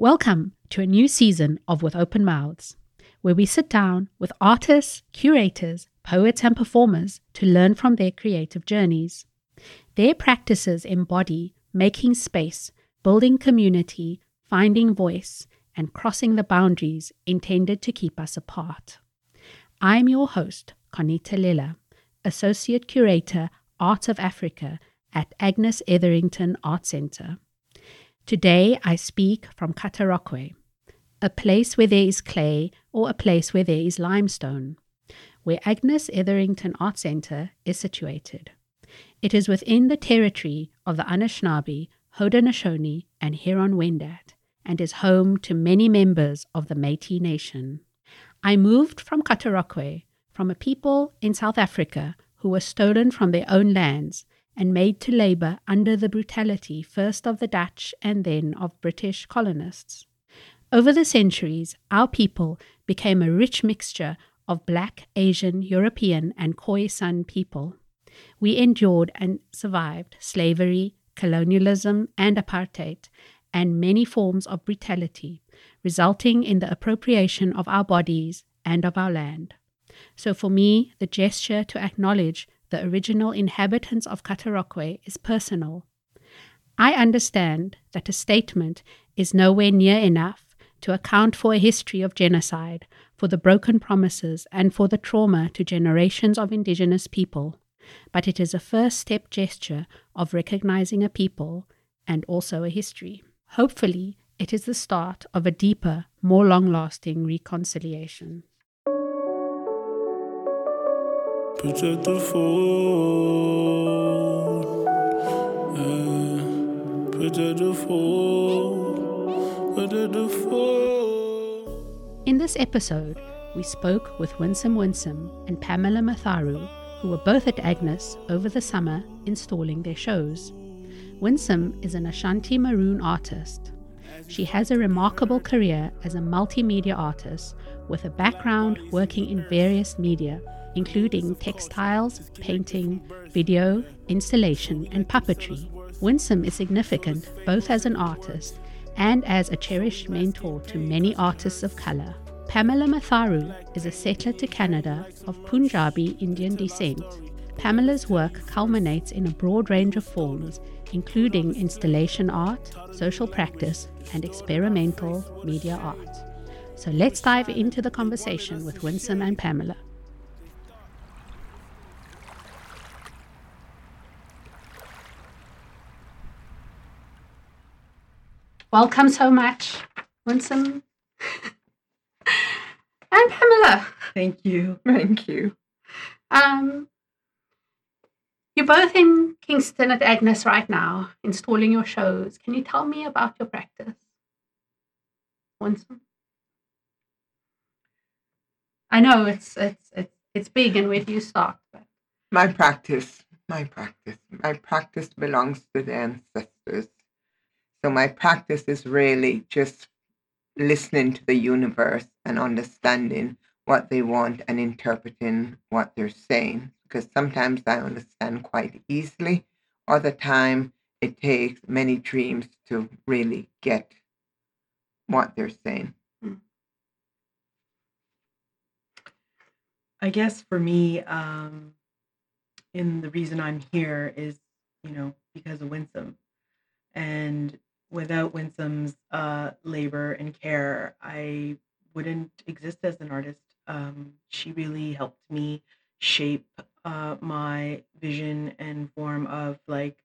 Welcome to a new season of With Open Mouths, where we sit down with artists, curators, poets, and performers to learn from their creative journeys. Their practices embody making space, building community, finding voice, and crossing the boundaries intended to keep us apart. I'm your host, Qanita Lilla, Associate Curator, Art of Africa at Agnes Etherington Art Centre. Today I speak from Katarokwi, a place where there is clay or a place where there is limestone, where Agnes Etherington Art Centre is situated. It is within the territory of the Anishinaabe, Haudenosaunee, and Huron-Wendat, and is home to many members of the Métis Nation. I moved from Katarokwi, from a people in South Africa who were stolen from their own lands and made to labour under the brutality first of the Dutch and then of British colonists. Over the centuries, our people became a rich mixture of black, Asian, European, and Khoisan people. We endured and survived slavery, colonialism, and apartheid, and many forms of brutality, resulting in the appropriation of our bodies and of our land. So, for me, the gesture to acknowledge the original inhabitants of Katarokwi is personal. I understand that a statement is nowhere near enough to account for a history of genocide, for the broken promises, and for the trauma to generations of indigenous people, but it is a first step gesture of recognizing a people and also a history. Hopefully, it is the start of a deeper, more long lasting reconciliation. In this episode, we spoke with Winsom Winsom and Pamila Matharu, who were both at Agnes over the summer installing their shows. Winsom is an Ashanti Maroon artist. She has a remarkable career as a multimedia artist with a background working in various media including textiles, painting, video, installation, and puppetry. Winsom is significant both as an artist and as a cherished mentor to many artists of color. Pamila Matharu is a settler to Canada of Punjabi Indian descent. Pamila's work culminates in a broad range of forms, including installation art, social practice, and experimental media art. So let's dive into the conversation with Winsom and Pamila. Welcome so much, Winsom and Pamila. Thank you. Thank you. Um, you're both in Kingston at Agnes right now, installing your shows. Can you tell me about your practice, Winsom? I know it's it's it's it's big, and where do you start? But... My practice, my practice, my practice belongs to the ancestors so my practice is really just listening to the universe and understanding what they want and interpreting what they're saying. Because sometimes I understand quite easily, other time it takes many dreams to really get what they're saying. Hmm. I guess for me, um, and the reason I'm here is, you know, because of Winsom. And without Winsom's uh, labor and care, I wouldn't exist as an artist. Um, she really helped me shape uh, my vision and form of like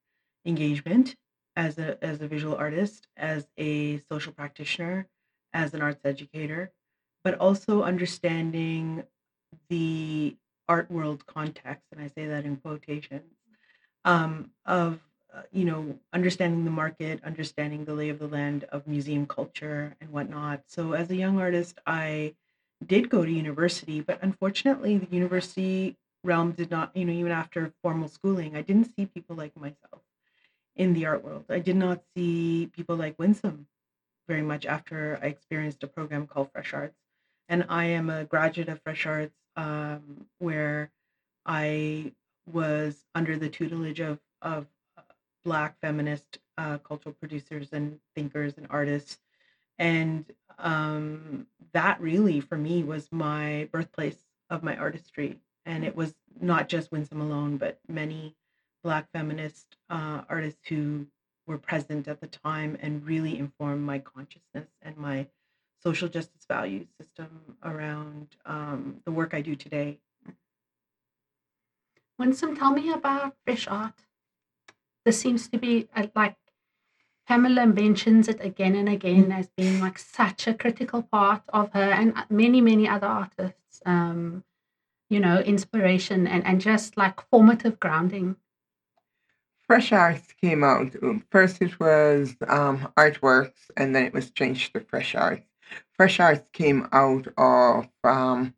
engagement as a as a visual artist, as a social practitioner, as an arts educator, but also understanding the art world context, and I say that in quotations, um, of uh, you know, understanding the market, understanding the lay of the land of museum culture and whatnot. So as a young artist, I did go to university, but unfortunately, the university realm did not, you know, even after formal schooling, I didn't see people like myself in the art world. I did not see people like Winsom very much after I experienced a program called Fresh Arts. And I am a graduate of Fresh Arts, um, where I was under the tutelage of, of Black feminist uh, cultural producers and thinkers and artists. And um, that really for me was my birthplace of my artistry. And it was not just Winsom alone but many black feminist uh, artists who were present at the time and really informed my consciousness and my social justice value system around um, the work i do today. Winsom tell me about Fresh Art this seems to be like Pamila mentions it again and again as being like such a critical part of her and many, many other artists, um, you know, inspiration and, and just like formative grounding. Fresh Arts came out. First, it was um, Artworks, and then it was changed to Fresh Arts. Fresh Arts came out of um,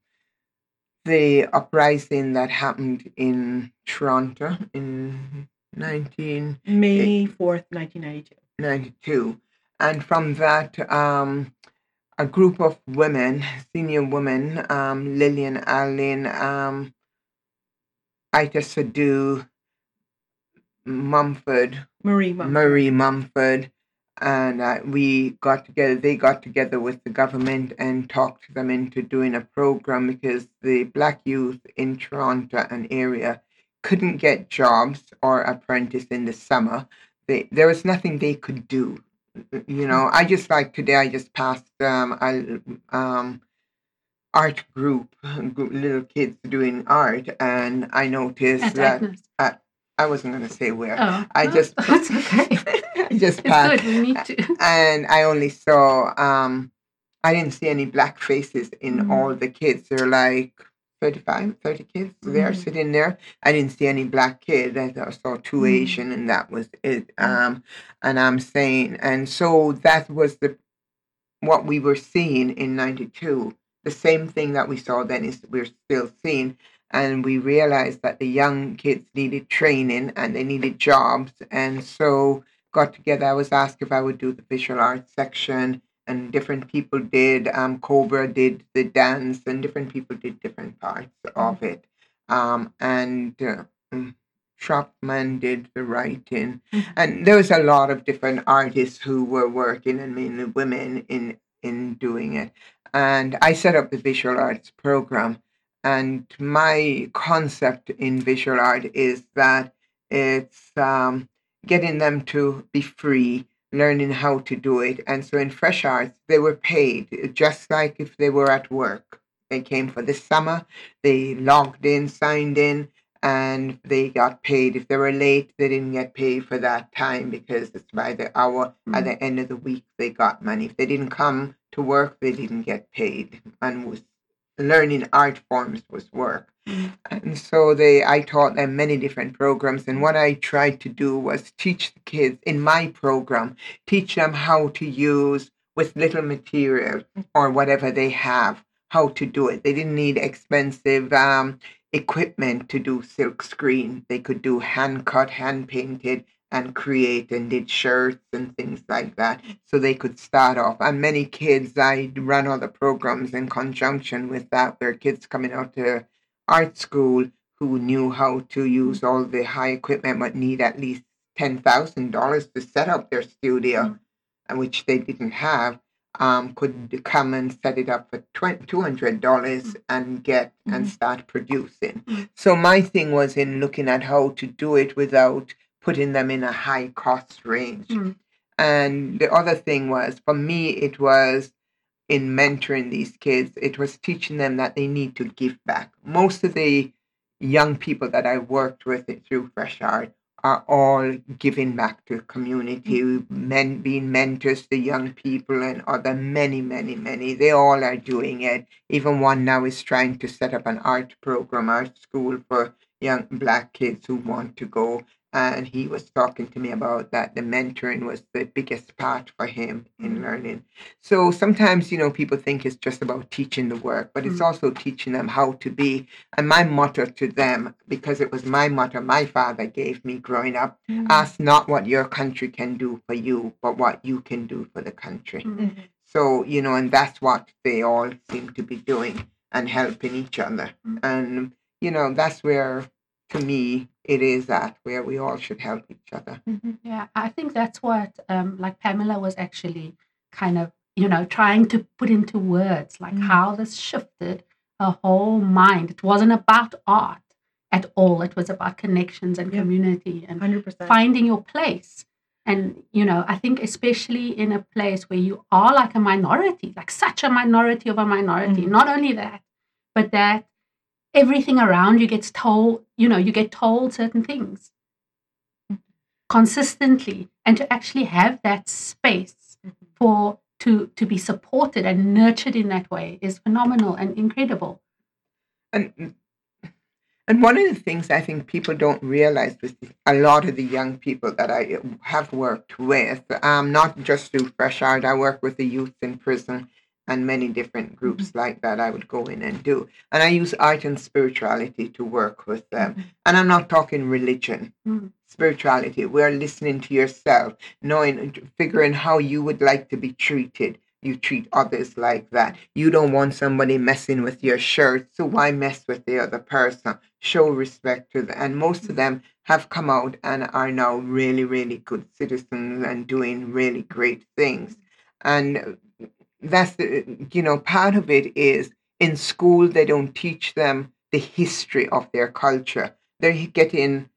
the uprising that happened in Toronto in 19... May 4th, 1992. 92. And from that, um, a group of women, senior women, um, Lillian Allen, um, Itah Sadu, Mumford, Marie Mumford. Marie Mumford, and uh, we got together. They got together with the government and talked them into doing a program because the black youth in Toronto and area couldn't get jobs or apprentice in the summer they, there was nothing they could do. You know, I just like today. I just passed um, a um, art group, group, little kids doing art, and I noticed At that I, I wasn't going to say where. Oh, I no, just that's okay. I just passed, good. We need to. and I only saw. Um, I didn't see any black faces in Mm. all the kids. They're like 35, 30 kids there Mm. sitting there. I didn't see any black kids. I saw two Mm. Asian, and that was it. Um, and I'm saying, and so that was the what we were seeing in '92. The same thing that we saw then is we're still seeing, and we realized that the young kids needed training and they needed jobs, and so got together. I was asked if I would do the visual arts section, and different people did. Um, Cobra did the dance, and different people did different parts of it. Um, and uh, mm, Shopman did the writing, Mhm. and there was a lot of different artists who were working, and mainly women in in doing it. And I set up the visual arts program, and my concept in visual art is that it's um, getting them to be free, learning how to do it. And so in Fresh Arts, they were paid just like if they were at work. They came for the summer, they logged in, signed in, and they got paid. If they were late, they didn't get paid for that time because it's by the hour. At Mm. the end of the week, they got money. If they didn't come to work, they didn't get paid. And was learning art forms was work. And so they, I taught them many different programs. And what I tried to do was teach the kids in my program, teach them how to use with little material or whatever they have, how to do it. They didn't need expensive um, equipment to do silk screen. They could do hand cut, hand painted, and create and did shirts and things like that. So they could start off. And many kids, i run other programs in conjunction with that, where kids coming out to art school who knew how to use all the high equipment but need at least ten thousand dollars to set up their studio, Mm. and which they didn't have, um, could come and set it up for two hundred dollars and get and Mhm. start producing. Mm. So my thing was in looking at how to do it without putting them in a high cost range. Mm. And the other thing was for me it was in mentoring these kids, it was teaching them that they need to give back. Most of the young people that I worked with through Fresh Art are all giving back to the community, mm. men being mentors to young people and other many, many, many. They all are doing it. Even one now is trying to set up an art program, art school for young black kids who want to go. And he was talking to me about that. The mentoring was the biggest part for him in Mm. learning. So sometimes, you know, people think it's just about teaching the work, but it's Mm. also teaching them how to be. And my motto to them, because it was my motto my father gave me growing up Mm. ask not what your country can do for you, but what you can do for the country. Mm. So, you know, and that's what they all seem to be doing and helping each other. Mm. And, you know, that's where, to me, it is at, where we all should help each other. Mhm. Yeah, I think that's what um, like Pamela was actually kind of you know, trying to put into words like Mm. how this shifted her whole mind. It wasn't about art at all. It was about connections and Yeah. community and 100%. finding your place. And, you know, I think especially in a place where you are like a minority, like such a minority of a minority, Mhm. not only that, but that everything around you gets told, you know, you get told certain things consistently. And to actually have that space Mhm. for to to be supported and nurtured in that way is phenomenal and incredible. And and one of the things I think people don't realize with a lot of the young people that I have worked with, um, not just through Fresh Art, I work with the youth in prison and many different mm-hmm. groups like that I would go in and do. And I use art and spirituality to work with them. Mm-hmm. And I'm not talking religion, Mm. spirituality. We're listening to yourself, knowing, figuring how you would like to be treated. You treat others like that. You don't want somebody messing with your shirt, so why mess with the other person? Show respect to them. And most of them have come out and are now really, really good citizens and doing really great things. And that's the, you know, part of it is in school, they don't teach them the history of their culture. They're getting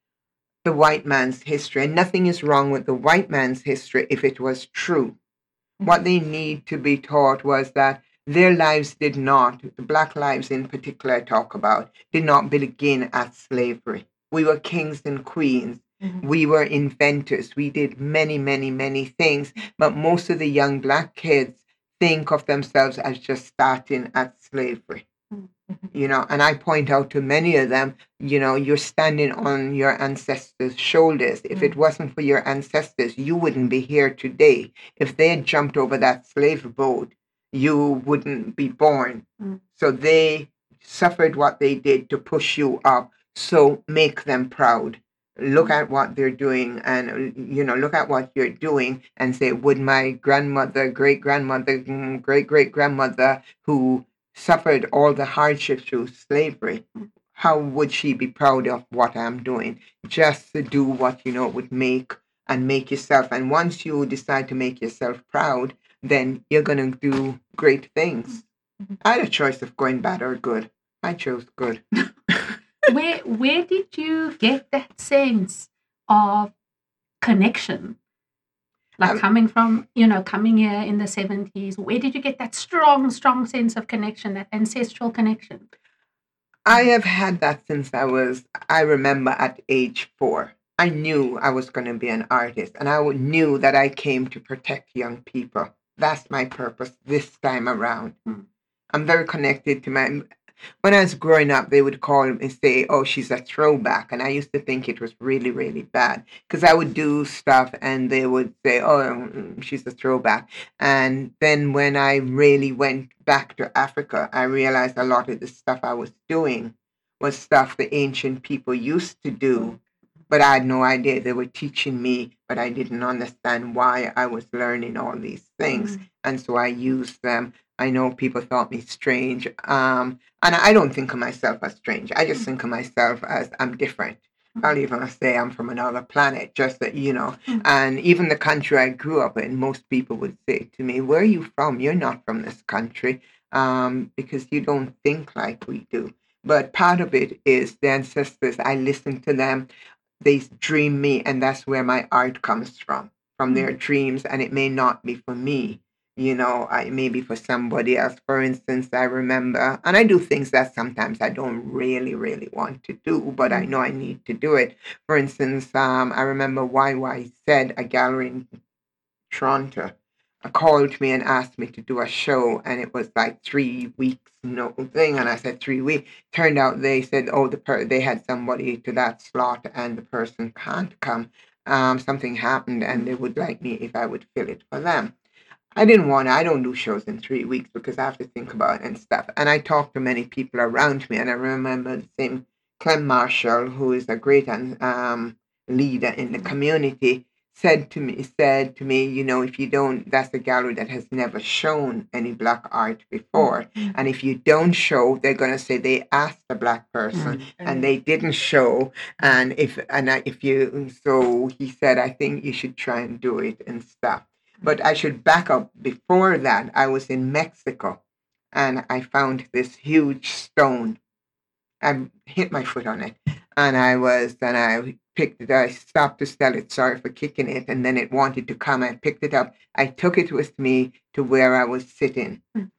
the white man's history, and nothing is wrong with the white man's history if it was true. What they need to be taught was that their lives did not, the black lives in particular, I talk about, did not begin at slavery. We were kings and queens. Mhm. We were inventors. We did many, many, many things. But most of the young black kids think of themselves as just starting at slavery. Mm. You know, and I point out to many of them, you know, you're standing on your ancestors' shoulders. If it wasn't for your ancestors, you wouldn't be here today. If they had jumped over that slave boat, you wouldn't be born. Mm. So they suffered what they did to push you up. So make them proud. Look at what they're doing and, you know, look at what you're doing and say, would my grandmother, great grandmother, great great grandmother who suffered all the hardships through slavery, how would she be proud of what I'm doing? Just to do what you know would make and make yourself. And once you decide to make yourself proud, then you're going to do great things. Mhm. I had a choice of going bad or good. I chose good. where where did you get that sense of connection? Like Um, coming from, you know, coming here in the 70s, where did you get that strong, strong sense of connection, that ancestral connection? I have had that since I was, I remember at age four. I knew I was going to be an artist and I knew that I came to protect young people. That's my purpose this time around. Hmm. I'm very connected to my. When I was growing up, they would call me and say, "Oh, she's a throwback," and I used to think it was really, really bad because I would do stuff and they would say, "Oh, mm, she's a throwback." And then when I really went back to Africa, I realized a lot of the stuff I was doing was stuff the ancient people used to do, but I had no idea they were teaching me, but I didn't understand why I was learning all these things and so I used them. I know people thought me strange, um, and I don't think of myself as strange. I just think of myself as I'm different. I'll even say I'm from another planet, just that you know. Mm. And even the country I grew up in, most people would say to me, "Where are you from? You're not from this country, um, because you don't think like we do." But part of it is the ancestors. I listen to them. They dream me, and that's where my art comes from, from their dreams. And it may not be for me, you know, I maybe for somebody else. For instance, I remember, and I do things that sometimes I don't really, really want to do, but I know I need to do it. For instance, um, I remember YY said a gallery in Toronto called me and asked me to do a show, and it was like three weeks no thing, and I said three weeks. Turned out they said, oh, the per- they had somebody to that slot, and the person can't come. Um, something happened, and they would like me if I would fill it for them. I didn't want. to, I don't do shows in three weeks because I have to think about it and stuff. And I talked to many people around me, and I remember the same Clem Marshall, who is a great um, leader in the community, said to me, said to me, you know, if you don't, that's a gallery that has never shown any black art before, Mhm. and if you don't show, they're gonna say they asked a black person and they didn't show and if and I, if you so he said i think you should try and do it and stuff But I should back up. Before that, I was in Mexico and I found this huge stone. I hit my foot on it and I was, and I picked it, I stopped to sell it, sorry for kicking it, and then it wanted to come. I picked it up. I took it with me to where I was sitting. Mm.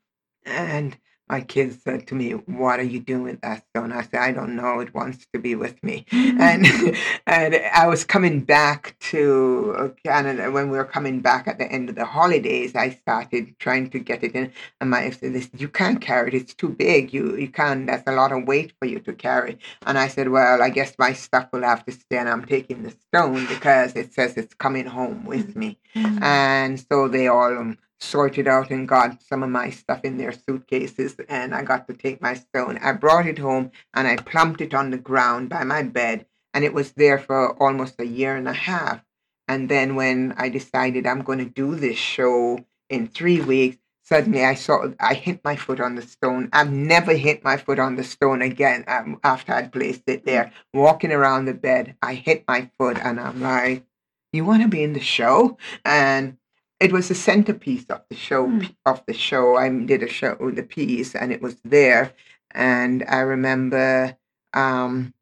And my kids said to me, "What are you doing with that stone?" I said, "I don't know. It wants to be with me." and and I was coming back to Canada when we were coming back at the end of the holidays. I started trying to get it in, and my wife said, "This you can't carry it. It's too big. You you can't. That's a lot of weight for you to carry." And I said, "Well, I guess my stuff will have to stay, and I'm taking the stone because it says it's coming home with me." Mm. And so they all um, sorted out and got some of my stuff in their suitcases and I got to take my stone. I brought it home and I plumped it on the ground by my bed and it was there for almost a year and a half. And then when I decided I'm going to do this show in three weeks, suddenly I saw I hit my foot on the stone. I've never hit my foot on the stone again um, after I'd placed it there. Walking around the bed, I hit my foot and I'm like, "You want to be in the show?" And it was the centerpiece of the show Mm. of the show. I did a show the piece and it was there. And I remember um,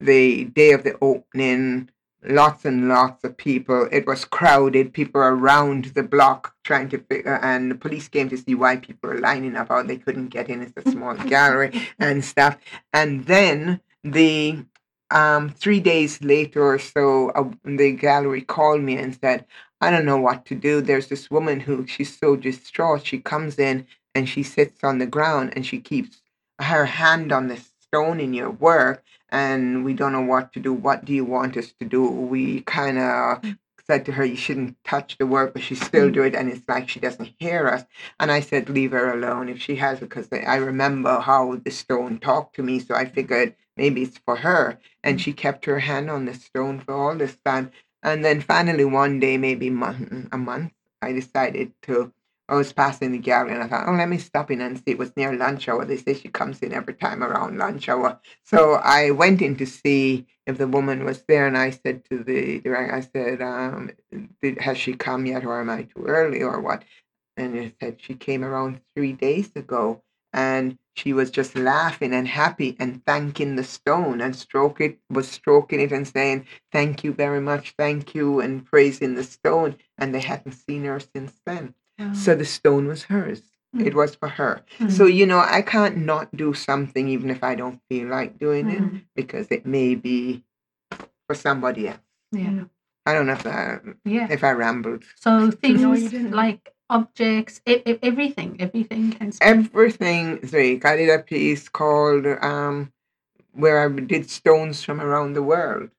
the day of the opening, lots and lots of people. It was crowded, people around the block trying to figure and the police came to see why people were lining up, how they couldn't get in. It's a small gallery and stuff. And then the um, three days later or so, uh, the gallery called me and said, I don't know what to do. There's this woman who she's so distraught. She comes in and she sits on the ground and she keeps her hand on the stone in your work. And we don't know what to do. What do you want us to do? We kind of said to her, You shouldn't touch the work, but she still do mm. it. And it's like she doesn't hear us. And I said, Leave her alone if she has it, because I remember how the stone talked to me. So I figured maybe it's for her. And mm. she kept her hand on the stone for all this time. And then finally, one day, maybe month, a month, I decided to. I was passing the gallery and I thought, oh, let me stop in and see. It was near lunch hour. They say she comes in every time around lunch hour. So I went in to see if the woman was there, and I said to the director, I said, um, did, has she come yet, or am I too early, or what? And it said she came around three days ago, and she was just laughing and happy and thanking the stone and stroke it was stroking it and saying thank you very much thank you and praising the stone and they hadn't seen her since then. Oh. So the stone was hers. Hmm. It was for her. Hmm. So you know i can't not do something even if i don't feel like doing it Mhm. because it may be for somebody else. Yeah, i don't know if i yeah. if i rambled. So things No, didn't. like objects, everything, everything can speak. everything Drake. I did a piece called um where I did stones from around the world.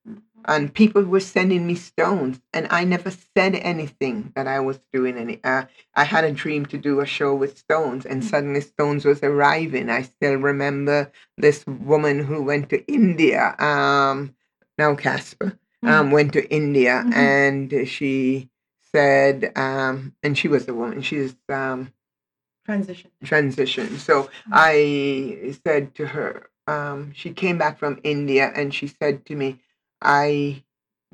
And people were sending me stones, and I never said anything that I was doing any. Uh, I had a dream to do a show with stones, and suddenly stones was arriving. I still remember this woman who went to India. Um, now Casper um, went to India, Mhm. and she said, um, and she was a woman. She's um, Transition. transition. So I said to her, um, she came back from India and she said to me, I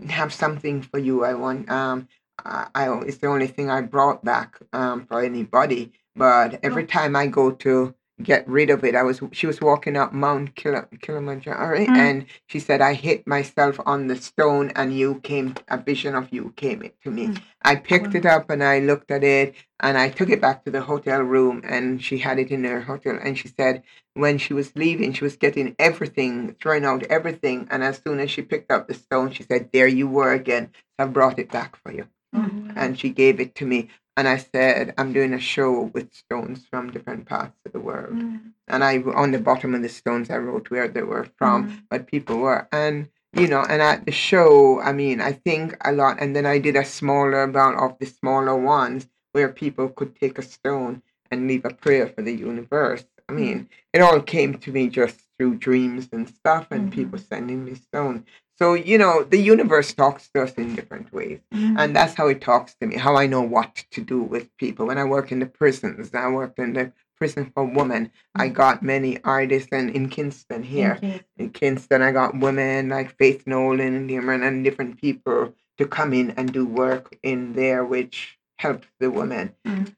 have something for you. I want, um, I, I it's the only thing I brought back um, for anybody. But every time I go to get rid of it, I was she was walking up Mount Kili- Kilimanjaro Mm. and she said I hit myself on the stone and you came a vision of you came to me. Mm. I picked Wow. it up and I looked at it and I took it back to the hotel room and she had it in her hotel and she said when she was leaving she was getting everything throwing out everything and as soon as she picked up the stone she said there you were again I brought it back for you Mhm. and she gave it to me and I said I'm doing a show with stones from different parts of the world Mm. and I on the bottom of the stones I wrote where they were from Mhm. but people were and you know and at the show I mean I think a lot and then I did a smaller amount of the smaller ones where people could take a stone and leave a prayer for the universe I mean it all came to me just through dreams and stuff and Mhm. people sending me stones so you know the universe talks to us in different ways Mm. and that's how it talks to me how i know what to do with people when i work in the prisons i worked in the prison for women i got many artists and in kingston here Okay. in kingston i got women like faith nolan and Imran and different people to come in and do work in there which helps the women. Mm.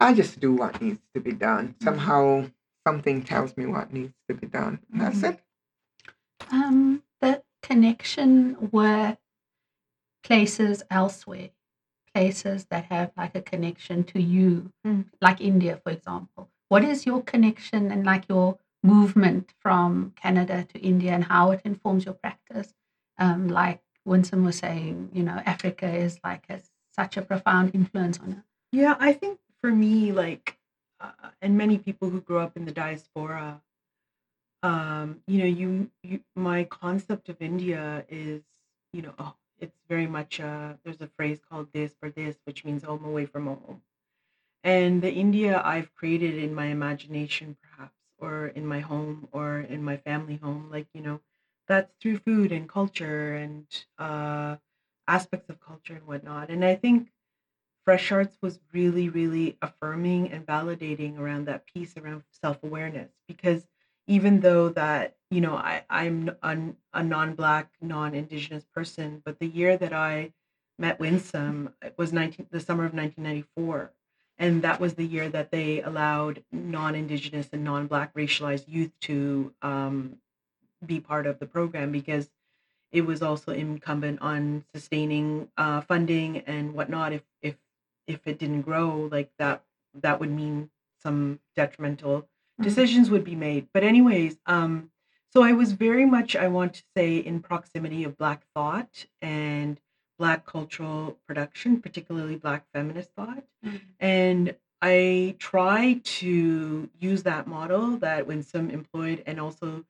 I just do what needs to be done. Mm. Somehow something tells me what needs to be done. That's Mm. it. Um, connection with places elsewhere, places that have like a connection to you, Mm. like India, for example. What is your connection and like your movement from Canada to India and how it informs your practice? Um, like Winsom was saying, you know, Africa is like a, such a profound influence on it. Yeah, I think for me, like, uh, and many people who grow up in the diaspora, um, you know, you, you, my concept of India is, you know, oh, it's very much, uh, there's a phrase called this for this, which means home away from home. And the India I've created in my imagination, perhaps, or in my home or in my family home, like, you know, that's through food and culture and uh, aspects of culture and whatnot. And I think Fresh Arts was really, really affirming and validating around that piece around self awareness. Because even though that, you know, I, I'm a, a non Black, non Indigenous person, but the year that I met Winsom was 19, the summer of 1994. And that was the year that they allowed non Indigenous and non Black racialized youth to um, be part of the program because it was also incumbent on sustaining uh, funding and whatnot. If if if it didn't grow, like that, that would mean some detrimental. Decisions would be made. But anyways, um, so I was very much, I want to say, in proximity of Black thought and Black cultural production, particularly Black feminist thought. And I try to use that model that Winsom employed and also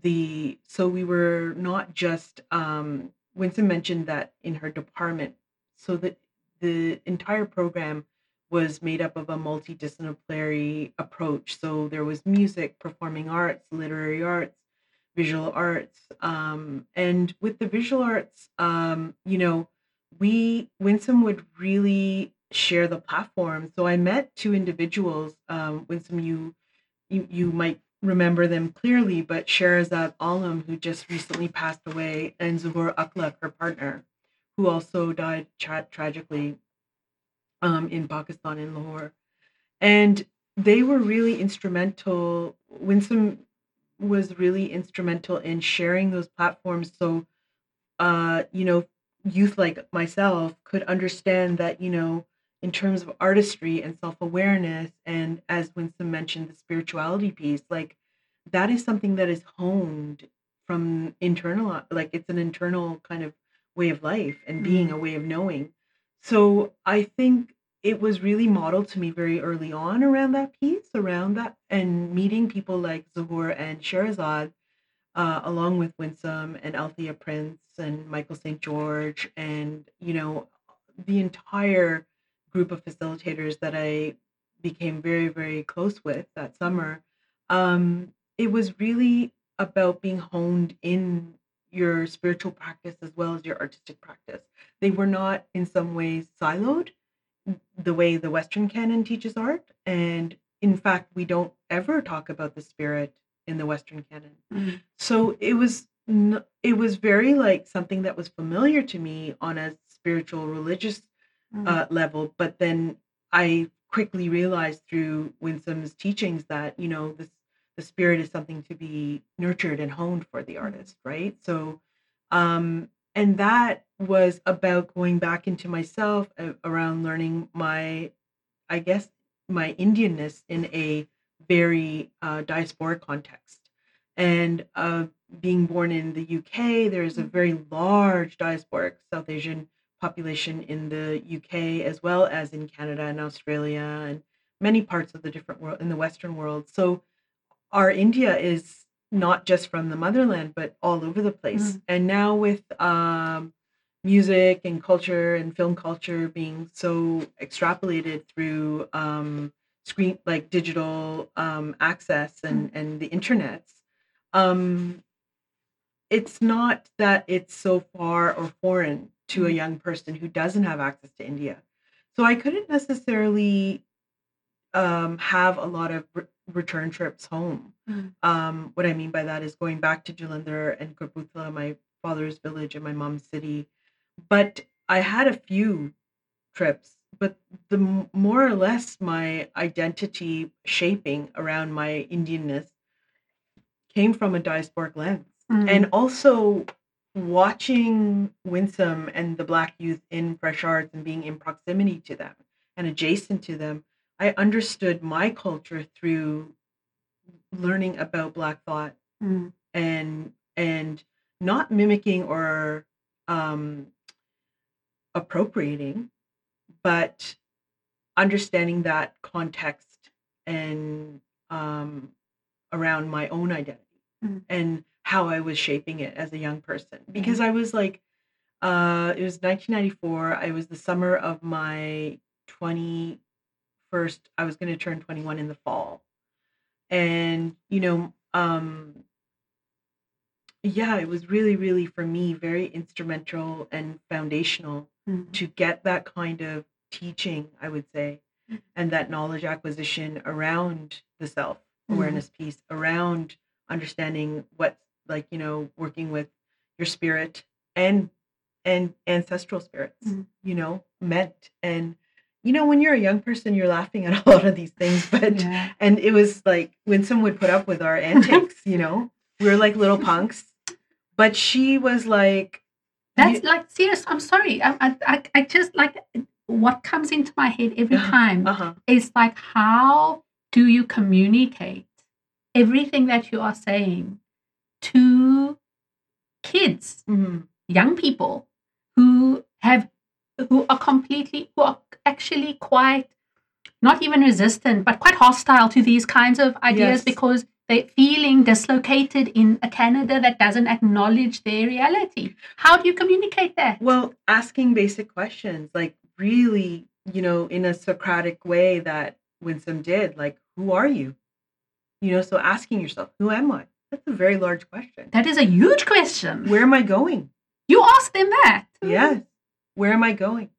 the so we were not just um Winsom mentioned that in her department so that the entire program was made up of a multidisciplinary approach so there was music performing arts literary arts visual arts um and with the visual arts um you know we Winsom would really share the platform. So I met two individuals. Um, Winsom, you you you might remember them clearly, but Sheherezade Alam, who just recently passed away, and Zahoor Akhlaq, her partner, who also died tra- tragically um, in Pakistan in Lahore, and they were really instrumental. Winsom was really instrumental in sharing those platforms. So, uh, you know, youth like myself could understand that, you know, in terms of artistry and self awareness, and as Winsom mentioned, the spirituality piece, like that is something that is honed from internal, like it's an internal kind of way of life and being a way of knowing. So I think it was really modeled to me very early on around that piece, around that, and meeting people like Zahoor and Sheherezade, uh, along with Winsom and Althea Prince and Michael St. George, and you know, the entire group of facilitators that I became very, very close with that summer. Um, it was really about being honed in your spiritual practice as well as your artistic practice. They were not in some ways siloed the way the Western canon teaches art. And in fact, we don't ever talk about the spirit in the Western canon. Mm. So it was it was very like something that was familiar to me on a spiritual religious Mm. uh, level, but then I quickly realized through Winsom's teachings that you know this the spirit is something to be nurtured and honed for the artist, right? So, um, and that was about going back into myself uh, around learning my, I guess, my Indianness in a very uh, diasporic context, and uh, being born in the UK, there's a very large diasporic South Asian population in the UK as well as in Canada and Australia and many parts of the different world in the Western world. So our India is not just from the motherland, but all over the place. And now with um, music and culture and film culture being so extrapolated through um, screen like digital um, access and and the internet, um, it's not that it's so far or foreign to a Mm. young person who doesn't have access to India. So I couldn't necessarily um, have a lot of return trips home. Mm. Um, what I mean by that is going back to Jalandhar and Kapurthala, my father's village and my mom's city. But I had a few trips but the more or less my identity shaping around my Indianness came from a diasporic lens. Mm. And also watching Winsom and the Black youth in Fresh Arts and being in proximity to them and adjacent to them, I understood my culture through learning about Black thought Mm. and and not mimicking or um, appropriating, but understanding that context and um, around my own identity Mm. and how I was shaping it as a young person. Because I was like, uh, it was 1994. I was the summer of my 21st. I was going to turn 21 in the fall, and you know, um, yeah, it was really, really for me very instrumental and foundational Mm. to get that kind of teaching, I would say, and that knowledge acquisition around the self awareness piece, around understanding what, like, you know, working with your spirit and and ancestral spirits, Mhm. you know, meant. And you know, when you're a young person, you're laughing at a lot of these things, but Yeah. and it was like when someone would put up with our antics, you know, we were like little punks. But she was like, That's like serious. I'm sorry. I, I, I, just like what comes into my head every Uh-huh. time uh-huh, is like, how do you communicate everything that you are saying to kids, mhm, young people who have, who are completely, who are actually quite, not even resistant, but quite hostile to these kinds of ideas Yes. because they're feeling dislocated in a Canada that doesn't acknowledge their reality. How do you communicate that? Well, asking basic questions, like really, you know, in a Socratic way that Winsom did, like, who are you? You know, so asking yourself, who am I? That's a very large question. That is a huge question. Where am I going? You ask them that. Yes. Where am I going?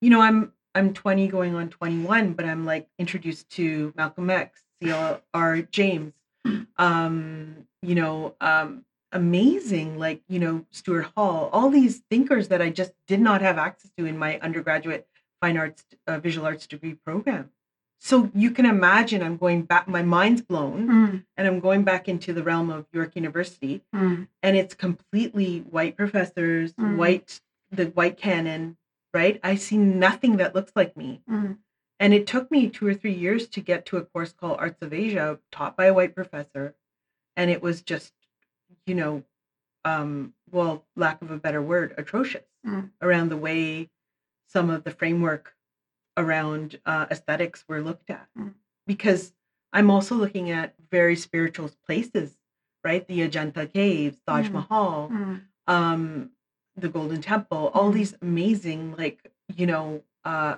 You know, I'm I'm 20 going on 21, but I'm like introduced to Malcolm X, C.L.R. James, um, you know, um, amazing, like, you know, Stuart Hall, all these thinkers that I just did not have access to in my undergraduate fine arts, uh, visual arts degree program. So you can imagine I'm going back, my mind's blown, Mm, and I'm going back into the realm of York University mm, and it's completely white professors, Mm. white the white canon, right? I see nothing that looks like me. mm, And it took me two or three years to get to a course called Arts of Asia, taught by a white professor. And it was just, you know, um, well, lack of a better word, atrocious Mm. around the way some of the framework around uh, aesthetics were looked at. Mm. Because I'm also looking at very spiritual places, right? The Ajanta Caves, Taj Mm. Mahal, um the golden temple all Mhm. these amazing like you know uh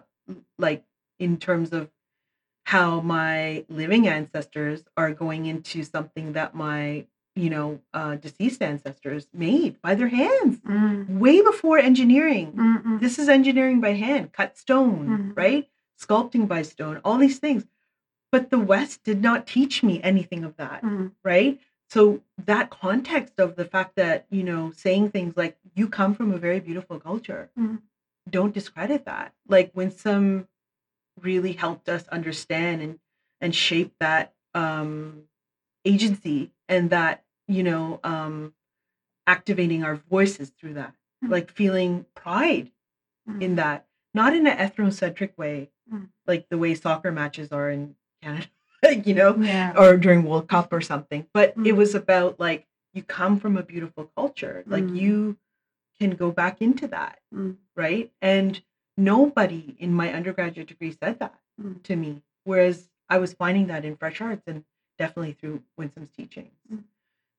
like in terms of how my living ancestors are going into something that my you know uh deceased ancestors made by their hands mm, way before engineering mm, mm. this is engineering by hand cut stone Mhm. right sculpting by stone all these things but the west did not teach me anything of that Mm, right so that context of the fact that you know saying things like you come from a very beautiful culture Mhm. don't discredit that like Winsom really helped us understand and and shape that um agency and that you know um activating our voices through that Mhm. like feeling pride mm, in that not in an ethnocentric way Mm. like the way soccer matches are in canada you know yeah. or during World Cup or something. But it Mm. was about like you come from a beautiful culture, like Mm. you can go back into that, Mm. right? And nobody in my undergraduate degree said that Mm. to me, whereas I was finding that in fresh arts and definitely through Winsom's teachings. Mm.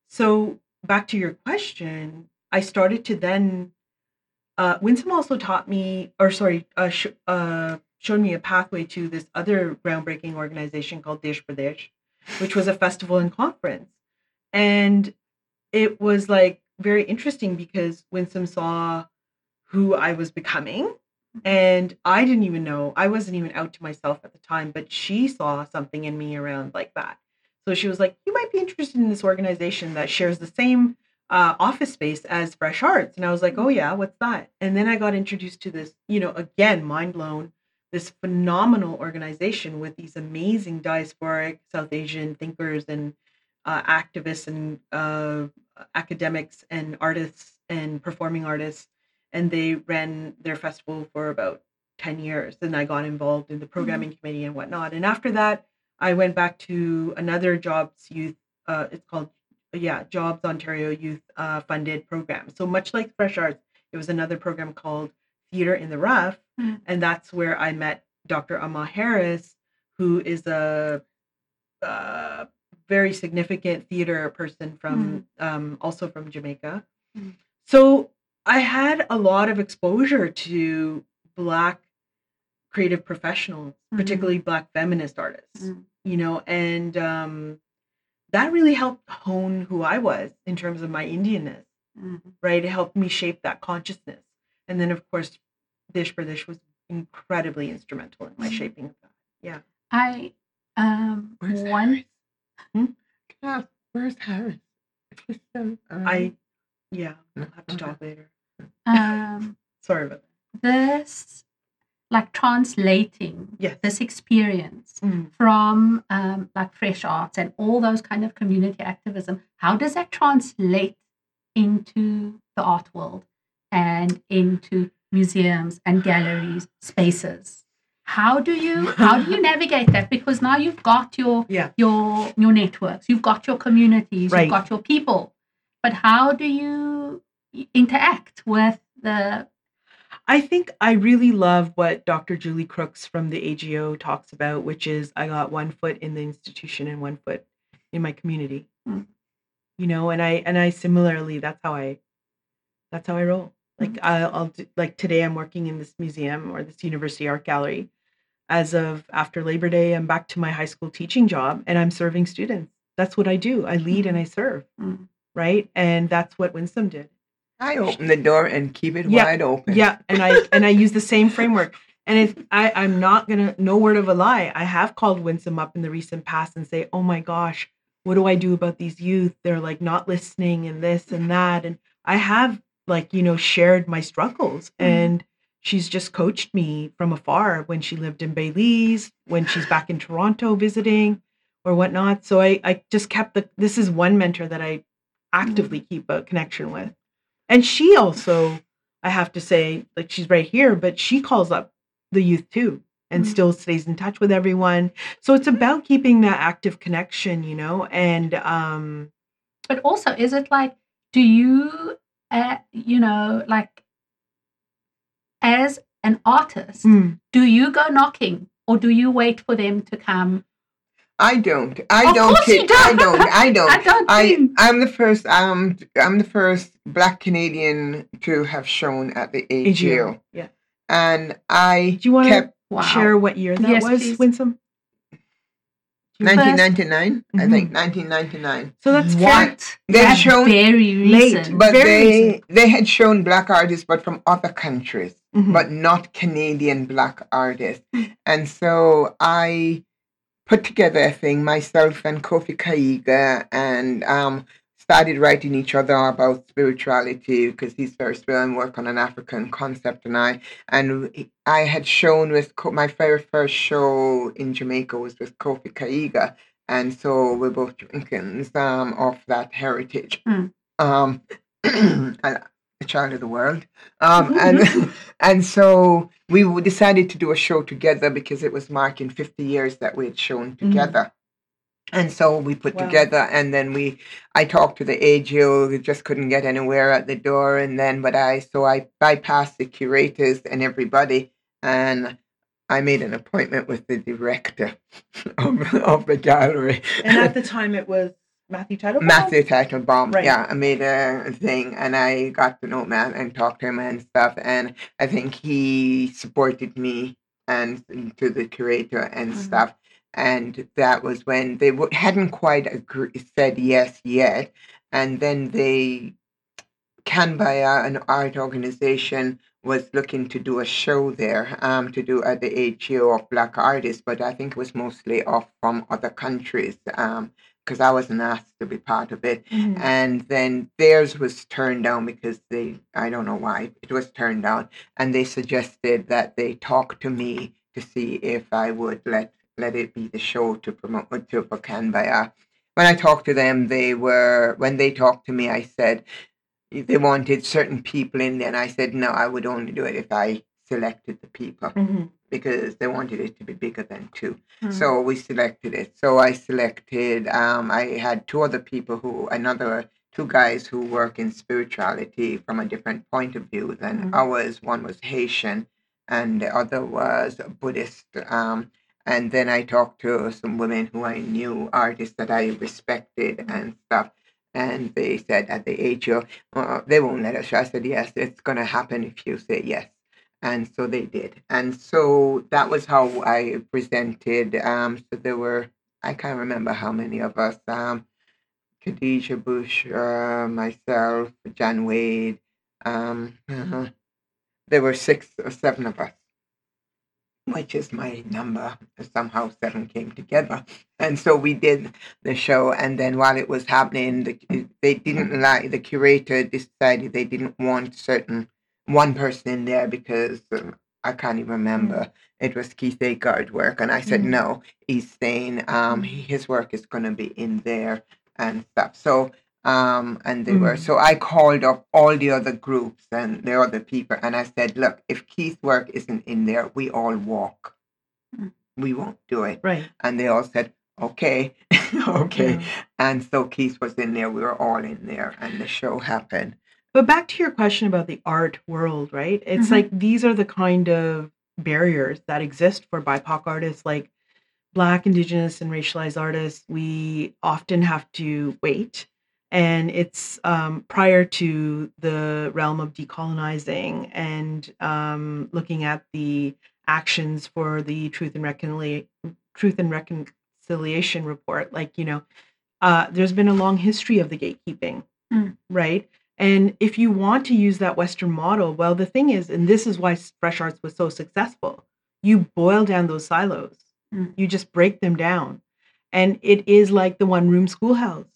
So back to your question, I started to then. Uh, Winsom also taught me, or sorry, uh, sh- uh, showed me a pathway to this other groundbreaking organization called Desh Pradesh, which was a festival and conference. And it was like very interesting because Winsom saw who I was becoming. And I didn't even know, I wasn't even out to myself at the time, but she saw something in me around like that. So she was like, You might be interested in this organization that shares the same uh, office space as Fresh Arts. And I was like, Oh, yeah, what's that? And then I got introduced to this, you know, again, mind blown this phenomenal organization with these amazing diasporic South Asian thinkers and uh, activists and uh, academics and artists and performing artists. And they ran their festival for about 10 years. And I got involved in the programming mm-hmm. committee and whatnot. And after that, I went back to another jobs youth, uh, it's called, yeah, Jobs Ontario Youth uh, Funded Program. So much like Fresh Arts, it was another program called Theater in the Rough. Mm-hmm. And that's where I met Dr. Amma Harris, who is a, a uh, very significant theater person from mm. um, also from Jamaica. Mm. So I had a lot of exposure to Black creative professionals, mm-hmm. particularly Black feminist artists, mm. you know, and um, that really helped hone who I was in terms of my Indianness, mm-hmm. right? It helped me shape that consciousness. And then, of course, Desh Pradesh was incredibly instrumental in my mm-hmm. shaping of that. Yeah. I um one Hmm? Yeah, where's Harris? Um, I, yeah, we'll have to okay. talk later. Um, Sorry about that. This, like translating yes. this experience mm. from um, like fresh arts and all those kind of community activism, how does that translate into the art world and into museums and galleries spaces? how do you how do you navigate that because now you've got your yeah. your your networks you've got your communities right. you've got your people but how do you interact with the I think I really love what Dr. Julie Crooks from the AGO talks about, which is I got one foot in the institution and one foot in my community. Mm. You know, and I and I similarly that's how I that's how I roll. Like. I'll, I'll do, like today I'm working in this museum or this university art gallery, as of after Labor Day, I'm back to my high school teaching job and I'm serving students. That's what I do. I lead and I mm-hmm. serve. Mm-hmm. Right. And that's what Winsom did. I open the door and keep it yeah, wide open. Yeah. And I and I use the same framework. And if I, I'm not gonna no word of a lie, I have called Winsom up in the recent past and say, Oh my gosh, what do I do about these youth? They're like not listening and this and that. And I have like, you know, shared my struggles. Mm-hmm. And she's just coached me from afar when she lived in Belize, when she's back in Toronto visiting or whatnot. So I, I just kept the, this is one mentor that I actively mm-hmm. keep a connection with. And she also, I have to say, like she's right here, but she calls up the youth too and mm-hmm. still stays in touch with everyone. So it's about keeping that active connection, you know, and, um, but also is it like, do you, uh, you know, like as an artist, mm. do you go knocking or do you wait for them to come? I don't. I of don't. Take, don't. I don't. I don't. I don't. I, I'm the first. Um, I'm the first Black Canadian to have shown at the AGO. Yeah. And I do you want to wow. share what year that yes, was, please. Winsom? 1999, mm-hmm. I think 1999. So that's what they had shown very late, but very they recent. they had shown black artists, but from other countries, mm-hmm. but not Canadian black artists. And so I put together a thing myself and Kofi Kayiga, and um, started writing each other about spirituality because he's very spiritual and work on an African concept and I and I had shown with my very first show in Jamaica was with Kofi Kayiga and so we're both Jamaicans um, of that heritage. Mm. Um, a child of the world, um, and and so we decided to do a show together because it was marking fifty years that we had shown mm. together. Mm and so we put wow. together and then we i talked to the AGO we just couldn't get anywhere at the door and then but i so i bypassed the curators and everybody and i made an appointment with the director of, of the gallery and at the time it was Matthew Teitelbaum? Matthew Teitelbaum. Right. Yeah, I made a thing and I got to know Matt and talked to him and stuff. And I think he supported me and to the curator and mm-hmm. stuff and that was when they w- hadn't quite agree- said yes yet and then they CAN:BAIA, an art organization, was looking to do a show there um, to do at the AGO of black artists, but I think it was mostly off from other countries because um, I wasn't asked to be part of it. Mm-hmm. And then theirs was turned down because they, I don't know why, it was turned down. And they suggested that they talk to me to see if I would let let it be the show to promote to for Canva. When I talked to them, they were when they talked to me, I said they wanted certain people in there, and I said no, I would only do it if I selected the people Mhm. because they wanted it to be bigger than two. Mm. So we selected it. So I selected. Um, I had two other people who another two guys who work in spirituality from a different point of view than Mhm. ours. One was Haitian, and the other was Buddhist. Um, and then I talked to some women who I knew, artists that I respected and stuff. And they said at the age of, uh, they won't let us. I said, yes, it's going to happen if you say yes. And so they did. And so that was how I presented. Um, so there were, I can't remember how many of us, um, Khadijah Bush, uh, myself, John Wade. Um, uh, there were six or seven of us, which is my number. Somehow seven came together. And so we did the show. And then while it was happening, the, they didn't like, the curator decided they didn't want certain, one person in there because um, I can't even remember. It was Keith Agard work. And I said, Mm. no, he's saying um, his work is going to be in there and stuff. So, um, and they were, Mm. so I called up all the other groups and the other people, and I said, look, if Keith's work isn't in there, we all walk. Mm. We won't do it. Right. And they all said, okay, okay. Yeah. And so Keith was in there, we were all in there, and the show happened. But back to your question about the art world, right? It's Mhm. like these are the kind of barriers that exist for BIPOC artists, like Black, Indigenous, and racialized artists. We often have to wait. And it's um, prior to the realm of decolonizing and um, looking at the actions for the Truth and, Reconcilia- Truth and Reconciliation report. Like, you know, uh, there's been a long history of the gatekeeping, Mm. right? And if you want to use that Western model, well, the thing is, and this is why Fresh Arts was so successful, you boil down those silos, Mm. you just break them down. And it is like the one room schoolhouse,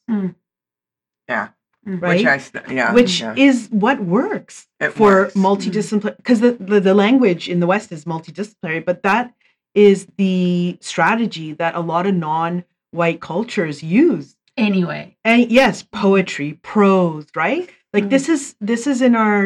Yeah. Mm. right? Which I, st- yeah. Which yeah. is what works It for works. multidisciplinary, because the, the, the language in the West is multidisciplinary, but that is the strategy that a lot of non white cultures use Anyway. and yes poetry prose right like Mhm. this is this is in our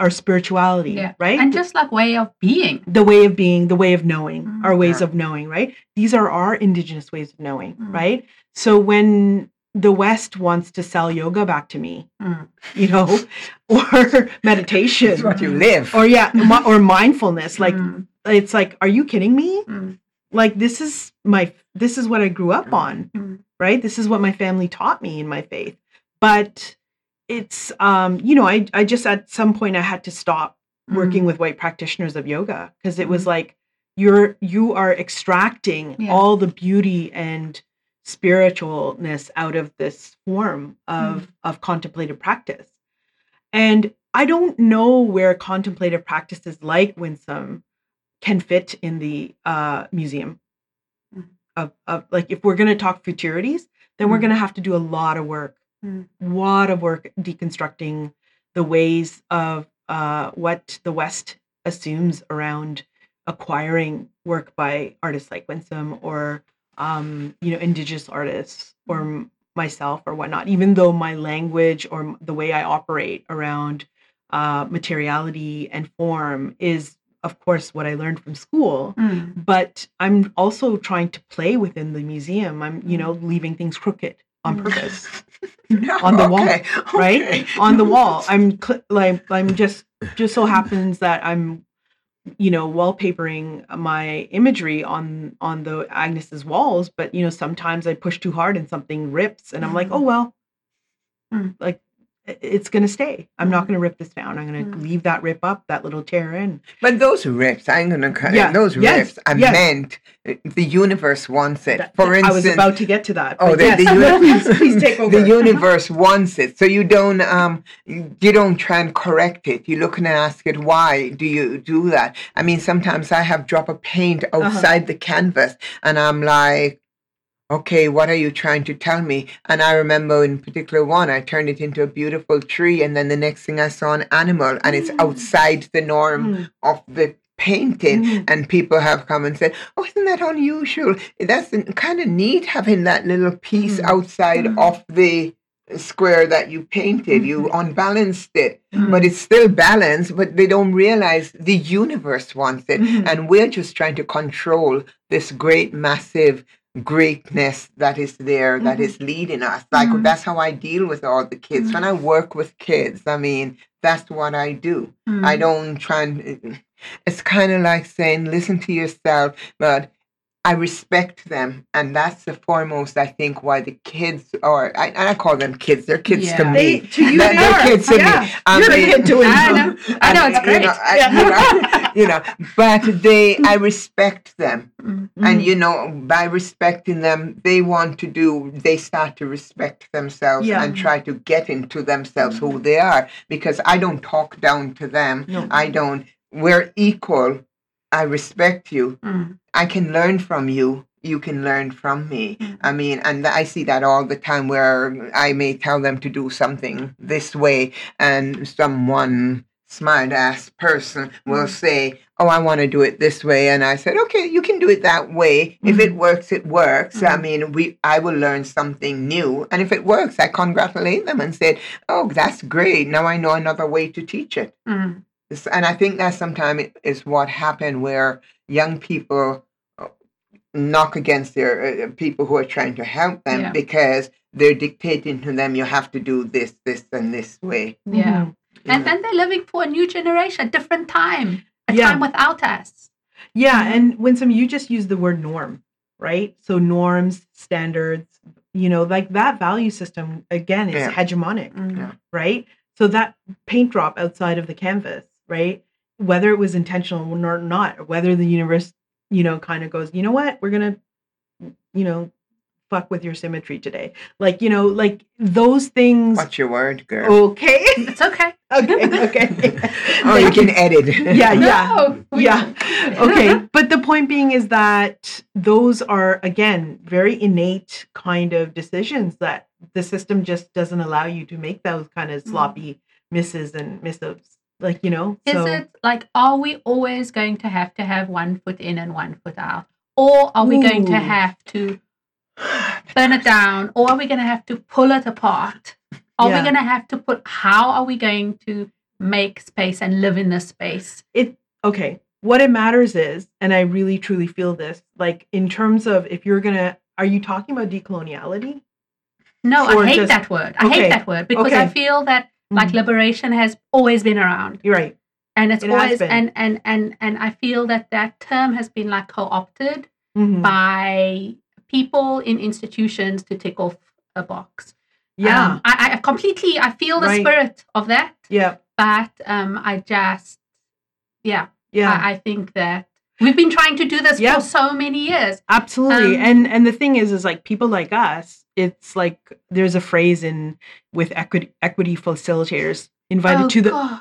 our spirituality Yeah. right And just like way of being. the way of being the way of knowing Mhm. our ways Yeah. of knowing right these are our indigenous ways of knowing Mhm. right so when the west wants to sell yoga back to me Mm. you know or meditation It's what you live. or yeah or mindfulness like Mm. it's like are you kidding me Mm. like this is my this is what i grew up Mm. on Mm. right this is what my family taught me in my faith but it's um you know i i just at some point i had to stop working Mm. with white practitioners of yoga because it was like you're you are extracting Yeah. all the beauty and spiritualness out of this form of of contemplative practice and i don't know where contemplative practices like winsom can fit in the uh museum Mhm. of, of like if we're going to talk futurities then we're Mhm. going to have to do a lot of work Mm. lot of work deconstructing the ways of uh, what the West assumes around acquiring work by artists like Winsom or um, you know indigenous artists or m- myself or whatnot. Even though my language or m- the way I operate around uh, materiality and form is, of course, what I learned from school Mm. but I'm also trying to play within the museum. I'm, you know, leaving things crooked on Mm. purpose No, on the wall, okay, right? okay. on the wall. I'm cl- like I'm just just so happens that I'm, you know, wallpapering my imagery on on the Agnes's walls. But you know, sometimes I push too hard and something rips, and I'm like, Mm. oh well, Mm. like i- it's gonna stay. I'm not Mm. gonna rip this down. I'm gonna Mm. leave that rip up, that little tear in. But those rips, I'm gonna cut Yeah, those yes, rips are yes. meant. uh, The universe wants it. That- For instance, I was about to get to that. Oh, the, yes, the uni- please, please take over. The universe wants it, so you don't um you don't try and correct it. You look and ask it why do you do that? I mean, sometimes I have drop of paint Uh-huh. outside the canvas, and I'm like, okay, what are you trying to tell me? And I remember in particular one, I turned it into a beautiful tree, and then the next thing I saw an animal, and it's Mm. outside the norm Mm, of the painting Mhm. and people have come and said oh isn't that unusual that's kind of neat having that little piece Mhm. outside Mhm. of the square that you painted you unbalanced it Mhm. but it's still balanced but they don't realize the universe wants it Mhm. and we're just trying to control this great massive greatness that is there that Mhm. is leading us like Mhm. that's how i deal with all the kids when i work with kids i mean that's what i do. I don't try and. It's kind of like saying, listen to yourself, but I respect them, and that's the foremost. I think why the kids are. I, I call them kids. They're kids to Yeah. They, to you, They're, they they're kids to yeah. me. I You're a kid to I know. I know, and, it's you know, great. I- you know, you know, but they, I respect them, Mm. and you know, by respecting them, they want to do. They start to respect themselves Yeah. and try to get into themselves who they are. Because I don't talk down to them. No. I don't. We're equal. I respect you. Mm. I can learn from you. You can learn from me. Mhm. I mean, and I see that all the time where I may tell them to do something this way, and someone smart ass person will Mhm. say, Oh, I want to do it this way. And I said, Okay, you can do it that way. If it works, it works. I Mhm. mean, we I will learn something new. And if it works, I congratulate them and said, Oh, that's great. Now I know another way to teach it. Mm. This- And I think that sometimes it is what happened where young people uh, knock against their uh, people who are trying to help them Yeah. because they're dictating to them, you have to do this, this, and this way. Yeah. Mhm. And then they're living for a new generation, a different time, a Yeah. time without us. Yeah, Mhm. and Winsom, you just use the word norm, right? So norms, standards, you know, like that value system again is Yeah. hegemonic, Mm. Yeah. right? So that paint drop outside of the canvas, right? Whether it was intentional or not, or whether the universe, you know, kind of goes, you know what, we're gonna, you know, fuck with your symmetry today. Like, you know, like those things. What's your word, girl? Okay. It's okay. okay. Okay. Oh, you can edit. Yeah, yeah. No, we Yeah. okay but the point being is that those are again very innate kind of decisions that the system just doesn't allow you to make those kind of Mm. sloppy misses and missives like you know Is so it like, are we always going to have to have one foot in and one foot out? Or are we going to have to burn it down? Or are we going to have to pull it apart? Are Yeah. we going to have to put, how are we going to make space and live in this space? it okay what it matters is and i really truly feel this like in terms of if you're gonna are you talking about decoloniality No, Or I hate just- that word. I okay, hate that word because I feel that like Mhm. liberation has always been around. you're right And it's It always and and and and I feel that that term has been like co-opted Mhm. by people in institutions to tick off a box. yeah Um, I, I completely I feel the Right. spirit of that, yeah but um, I just yeah, yeah I, I think that we've been trying to do this Yeah. for so many years. absolutely Um, and and the thing is is like people like us it's like there's a phrase in with equity equity facilitators invited oh, to the God.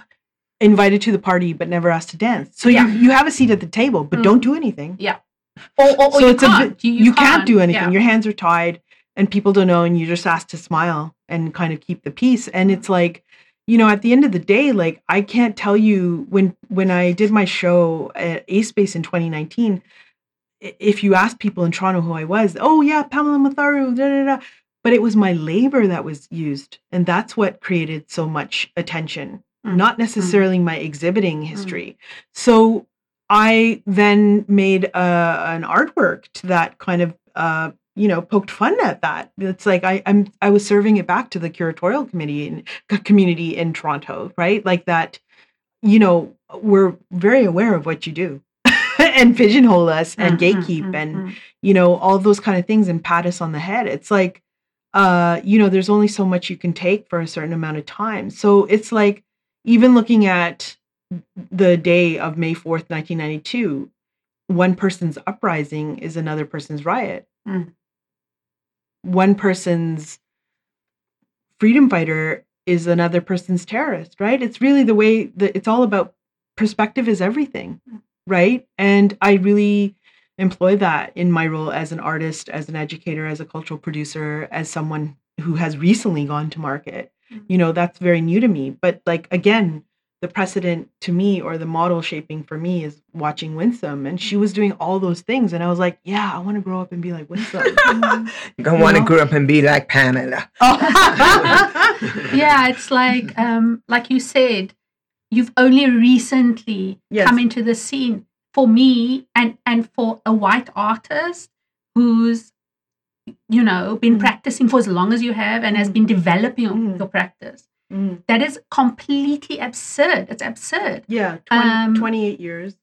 invited to the party but never asked to dance so Yeah. you you have a seat at the table but Mm. don't do anything or, or, or so you it's a can't. bit- you, you, you can't, do anything yeah. your hands are tied and people don't know and you're just asked to smile and kind of keep the peace and it's like you know at the end of the day like i can't tell you when when i did my show at a space in 2019 i- if you ask people in toronto who i was oh yeah pamila matharu da, da, da. but it was my labor that was used and that's what created so much attention Mm, not necessarily my exhibiting history. So i then made uh, an artwork to that kind of uh, you know poked fun at that. It's like I, i'm i was serving it back to the curatorial committee c- community in toronto right? Like that you know we're very aware of what you do and pigeonhole us and Mm, mm, gatekeep mm, and mm. you know all those kind of things and pat us on the head. It's like uh you know there's only so much you can take for a certain amount of time. So it's like even looking at the day of may 4th 1992 one person's uprising is another person's riot. Mm. one person's freedom fighter is another person's terrorist right? It's really the way that it's all about perspective is everything right and i really employ that in my role as an artist as an educator as a cultural producer as someone who has recently gone to market Mm. you know that's very new to me but like again the precedent to me or the model shaping for me is watching Winsom, and she was doing all those things, and I was like, yeah, I want to grow up and be like Winsom. You don't want to grow up and be like Pamila. yeah, it's like um, like you said, you've only recently Yes. come into the scene. For me, and and for a white artist who's you know been Mhm. practicing for as long as you have and has been developing Mhm. your practice, Mm, that is completely absurd. It's absurd. yeah, 20, Um, 28 years.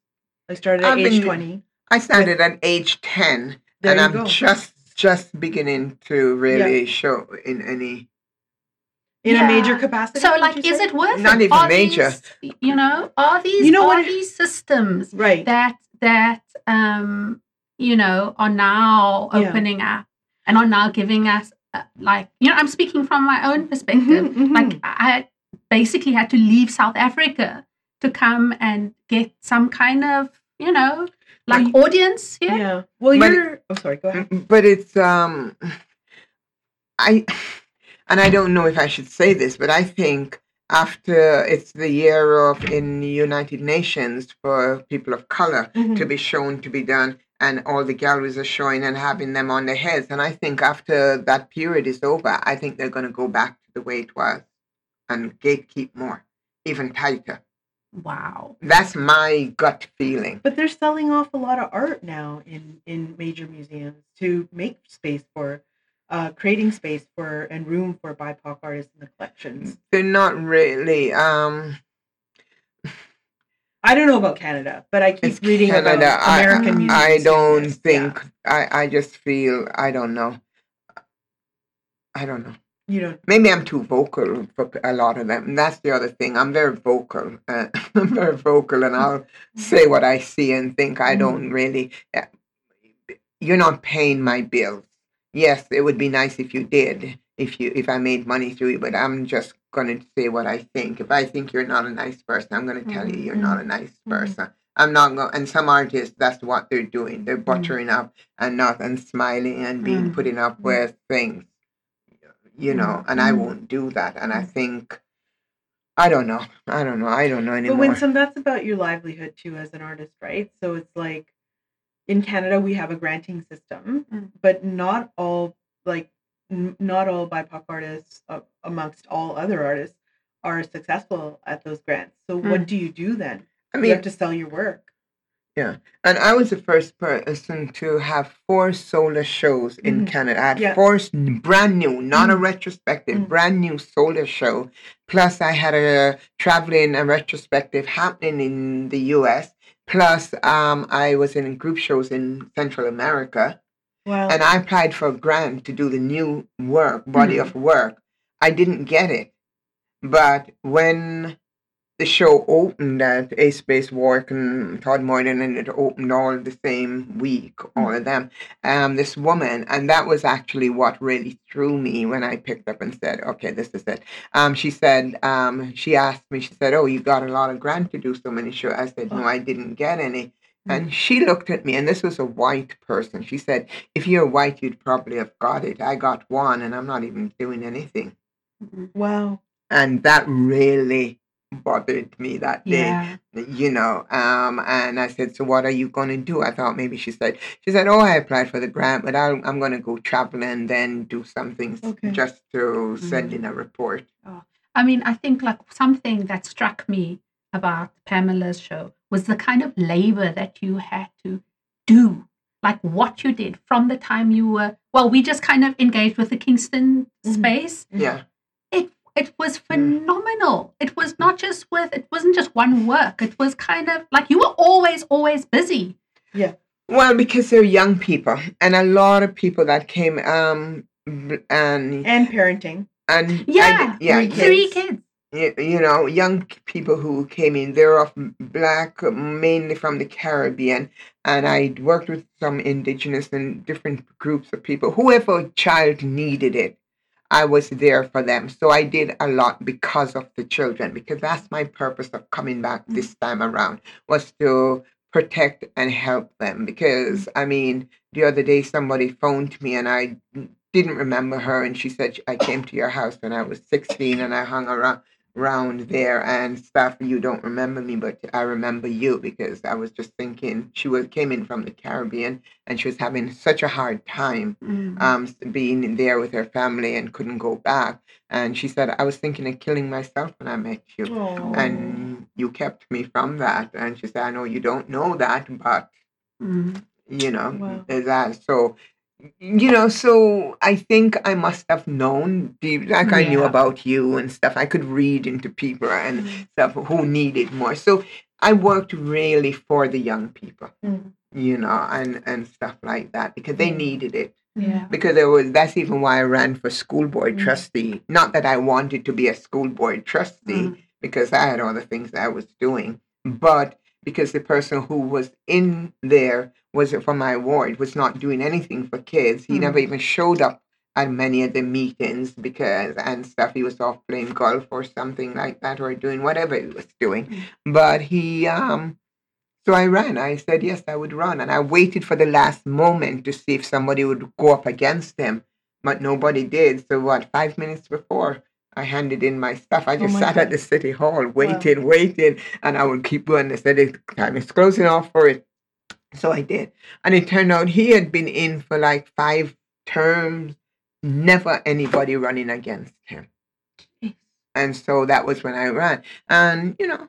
I started at I've age been- 20. I started at age 10, There and you I'm go. just just beginning to really show in any. In Yeah. a major capacity. So, like, is say? it worth Not it? even Are major. These, you know, are these You know are what- these systems right? that that um you know are now Yeah. opening up and are now giving us uh, like you know i'm speaking from my own perspective Mhm, mhm. like i basically had to leave south africa to come and get some kind of you know like But- audience here yeah. Well, But- you're. Oh, sorry. Go ahead. But it's um, I, and I don't know if I should say this, but I think after it's the year of in the United Nations for people of color Mhm. to be shown to be done, and all the galleries are showing and having them on their heads. And I think after that period is over, I think they're going to go back to the way it was and gatekeep more, even tighter. wow That's my gut feeling. But they're selling off a lot of art now in in major museums to make space for, uh, creating space for and room for BIPOC artists in the collections. They're not really. Um, I don't know about Canada, but I keep reading Canada. about I- American museums. I don't think. Yeah. I I just feel. I don't know. I don't know. you don't. Maybe I'm too vocal for a lot of them. And that's the other thing. I'm very vocal. Uh, I'm very vocal, and I'll say what I see and think. I don't really. uh, You're not paying my bills. Yes, it would be nice if you did. If you if I made money through it, but I'm just gonna say what I think. If I think you're not a nice person, I'm gonna tell you you're not a nice Mhm. person. I'm not going. And some artists, that's what they're doing. They're buttering up and not and smiling and being Mm. putting up Mm. with things, you know. And I won't do that. And I think, I don't know. I don't know. I don't know anymore. But. Winsom, that's about your livelihood too as an artist, right? So it's like in Canada we have a granting system, Mm. but not all like n- not all BIPOC artists uh, amongst all other artists are successful at those grants. So what Mm. do you do then? I you have to sell your work. Yeah, and I was the first person to have four solar shows in Mhm. Canada. I had Yeah. four brand new, not a Mhm. retrospective, Mm. brand new solar show. Plus, I had a traveling a retrospective happening in the U.S. Plus, um, I was in group shows in Central America. Wow. and I applied for a grant to do the new work, body of work. I didn't get it. But when the show opened at A Space Walk and Todd Moylan, and it opened all the same week, all of them, um, this woman, and that was actually what really threw me when I picked up and said, okay, this is it. Um, she said, um, she asked me, she said, oh, you got a lot of grant to do so many shows. I said, no, I didn't get any. And she looked at me, and this was a white person. She said, If you're white, you'd probably have got it. I got one, and I'm not even doing anything. wow. And that really bothered me that day, yeah you know. Um, and I said, So what are you going to do? I thought maybe she said, She said, Oh, I applied for the grant, but I'll, I'm going to go travel and then do something Okay. just to send Mm. in a report. I mean, I think like something that struck me about Pamila's show was the kind of labor that you had to do, like what you did from the time you were. Well, we just kind of engaged with the Kingston Mhm. space. Yeah. It it was phenomenal. It was not just with. It wasn't just one work. It was kind of like you were always always busy. Yeah. Well, because they're young people, and a lot of people that came, um, and And parenting. and Yeah, did- yeah, three yeah, Three kids. you, you know, young people who came in, they're of black, mainly from the Caribbean, and I worked with some indigenous and different groups of people. Whoever child needed it, I was there for them. So I did a lot because of the children, because that's my purpose of coming back mm. this time around was to protect and help them. Because I mean, the other day somebody phoned me and I didn't remember her, and she said I came to your house when I was sixteen and I hung around round there and stuff. You don't remember me, but I remember you because I was just thinking she was came in from the Caribbean and she was having such a hard time Mm. um being there with her family and couldn't go back. And she said, I was thinking of killing myself when I met you. Oh. And you kept me from that. And she said, I know you don't know that, but Mm. you know Wow. is that so you know so i think i must have known like i knew about you and stuff i could read into people and Mm. stuff who needed more so i worked really for the young people Mm. you know and and stuff like that because they needed it Yeah. because there was that's even why i ran for school board Mm. trustee not that i wanted to be a school board trustee Mm. because I had other things I was doing, but because the person who was in there was from my ward was not doing anything for kids. He Mm. never even showed up at many of the meetings because and stuff. He was off playing golf or something like that, or doing whatever he was doing. But he um. So I ran. I said yes, I would run, and I waited for the last moment to see if somebody would go up against him, but nobody did. So what? Five minutes before, I handed in my stuff. I Oh just my sat at the city hall, waited, waited, and I would keep going. They said the time is closing off for it. So I did. And it turned out he had been in for like five terms, never anybody running against him. And so that was when I ran. And, you know,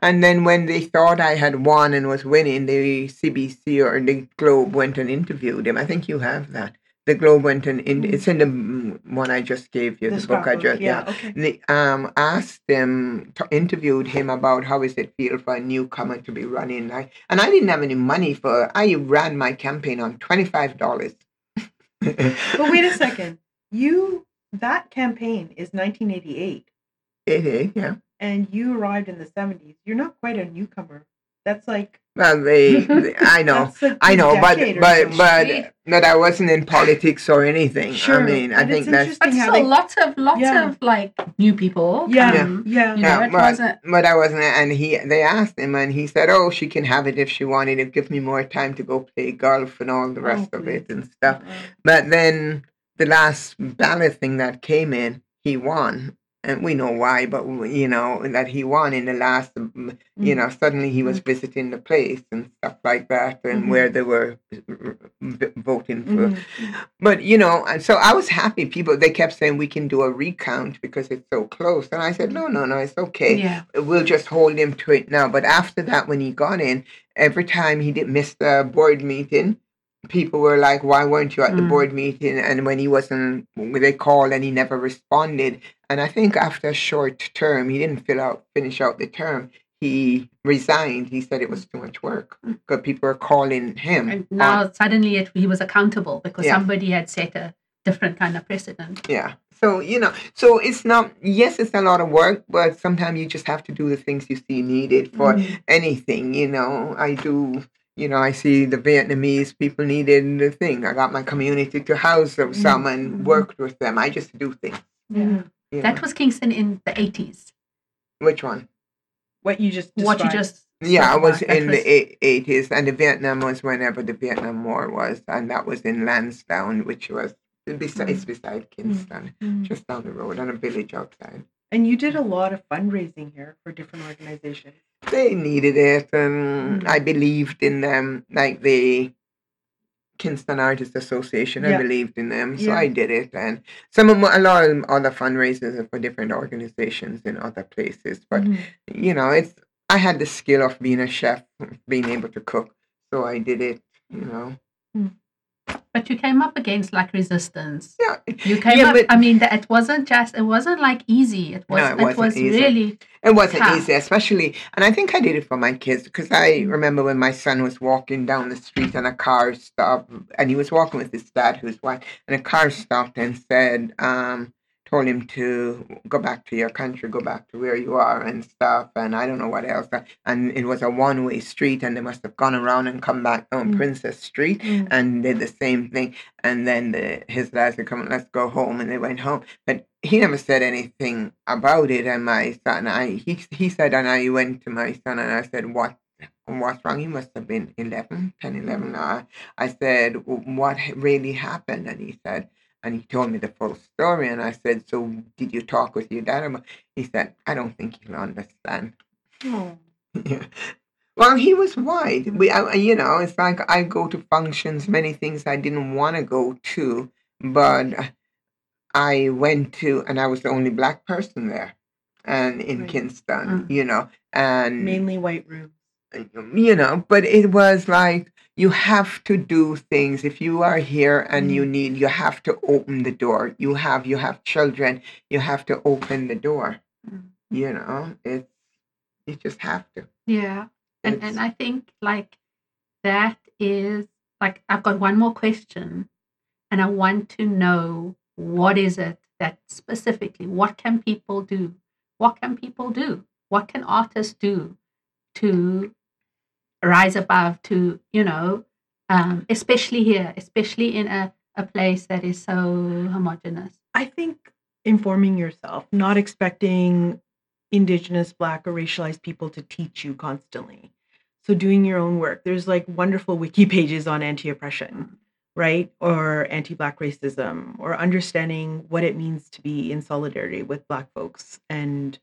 and then when they thought I had won and was winning, the CBC or the Globe went and interviewed him. I think you have that. The Globe went and in, it's in the one I just gave you, the, book I just yeah, okay. they um asked him t- interviewed him about how does it feel for a newcomer to be running I, and i didn't have any money for i ran my campaign on $25 But wait a second. You that campaign is 1988, it is yeah and you arrived in the 70s. You're not quite a newcomer. That's like well they, they- i know that's a i good know but decade but so. but that i wasn't in politics or anything Sure, i mean i but think it's that's interesting But how still, they- lots of lots Yeah. of like new people. yeah, come, yeah, You know, Yeah, it but- wasn't. but I wasn't, and he they asked him, and he said, "Oh, she can have it if she wanted. It give me more time to go play golf and all the Oh, rest of oh, it and stuff." But then the last ballot thing that came in, he won. And we know why, but you know that he won in the last. mm, You Mm. know, suddenly he was visiting the place and stuff like that, and Mhm. where they were voting for. mhm. But you know, and so I was happy. People they kept saying we can do a recount because it's so close, and I said no, no, no, it's okay Yeah. we'll just hold him to it now. But after that, when he got in, every time he did miss the board meeting, people were like, "Why weren't you at the Mm. board meeting?" And when he wasn't, they called and he never responded. And I think after a short term, he didn't fill out finish out the term. He resigned. He said it was too much work Mm. because people were calling him. And on- now suddenly it, he was accountable because Yeah. somebody had set a different kind of precedent. Yeah. So, you know, so it's not, yes, it's a lot of work, but sometimes you just have to do the things you see needed for Mm. anything, you know. I do, you know, I see the Vietnamese people needed the thing. I got my community to house them, some and Mhm. worked with them. I just do things. Mhm. You That know. was Kingston in the 80s. Which one? What you just What you just. Yeah, I was in was- the 80s, and the Vietnam was whenever the Vietnam War was, and that was in Lansdowne, which was beside, it's beside Kingston, Mm. just down the road, on a village outside. And you did a lot of fundraising here for different organizations. They needed it and Mm. I believed in them like the Kingston Artists Association I Yeah. believed in them so Yeah. I did it and some of my, a lot of other fundraisers are for different organizations in other places but Mhm. you know it's I had the skill of being a chef being able to cook so I did it you know But you came up against like resistance. yeah You came Yeah, up. but- I mean, that it wasn't just. It wasn't like easy. It was. No, it it wasn't was easy. really. It wasn't tough. easy, especially, and I think I did it for my kids because I remember when my son was walking down the street and a car stopped, and he was walking with his dad, who's white, and a car stopped and said, um, told him to go back to your country, go back to where you are and stuff, and I don't know what else. And it was a one way street, and they must have gone around and come back on Mm. Princess Street Mm. and did the same thing. And then the, his dad said, "Come, let's go home," and they went home. But he never said anything about it. And my son, I he he said, and I went to my son and I said, "What?" What's wrong? He must have been 11, 10, 11. I, I said, "What really happened?" And he said, And he told me the full story. And I said, So did you talk with your dad? about-" He said, I don't think he'll understand. Oh. Yeah. Well, he was white. We, I, you know, it's like I go to functions, many things I didn't want to go to, but I went to, and I was the only black person there, and in Right. Kingston, Mm. you know, and Mainly white rooms. you know, but it was like you have to do things. If you are here and you need, you have to open the door. You have, you have children, you have to open the door. Mm. You know, it's you just have to. Yeah. And It's- and I think like that is like I've got one more question and I want to know what is it that specifically what can people do? What can people do? What can artists do to rise above to, you know, um, especially here, especially in a, a place that is so homogenous. I think informing yourself, not expecting indigenous, black, or racialized people to teach you constantly. So doing your own work. There's like wonderful wiki pages on anti-oppression, right? Or anti-black racism, or understanding what it means to be in solidarity with black folks and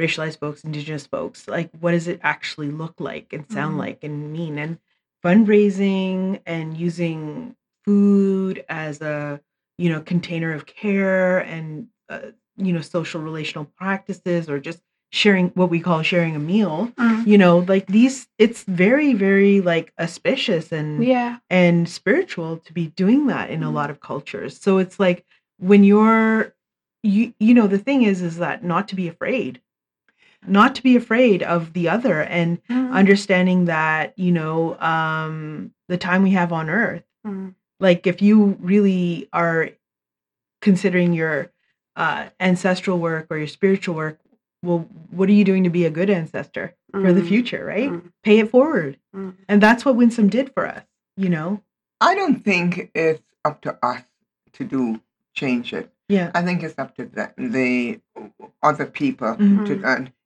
racialized folks, indigenous folks. Like what does it actually look like and sound Mhm. like and mean? And fundraising and using food as a you know container of care and uh, you know social relational practices or just sharing what we call sharing a meal you know like these it's very very like auspicious and Yeah. and spiritual to be doing that in a Mhm. lot of cultures so it's like when you're you you know the thing is is that not to be afraid not to be afraid of the other and Mm. understanding that you know um the time we have on earth Mm. like if you really are considering your uh, ancestral work or your spiritual work well what are you doing to be a good ancestor for the Mm. future right Mm. pay it forward Mm. and that's what winsom did for us you know I don't think it's up to us to do change it. yeah I think it's up to the, the other people Mhm. to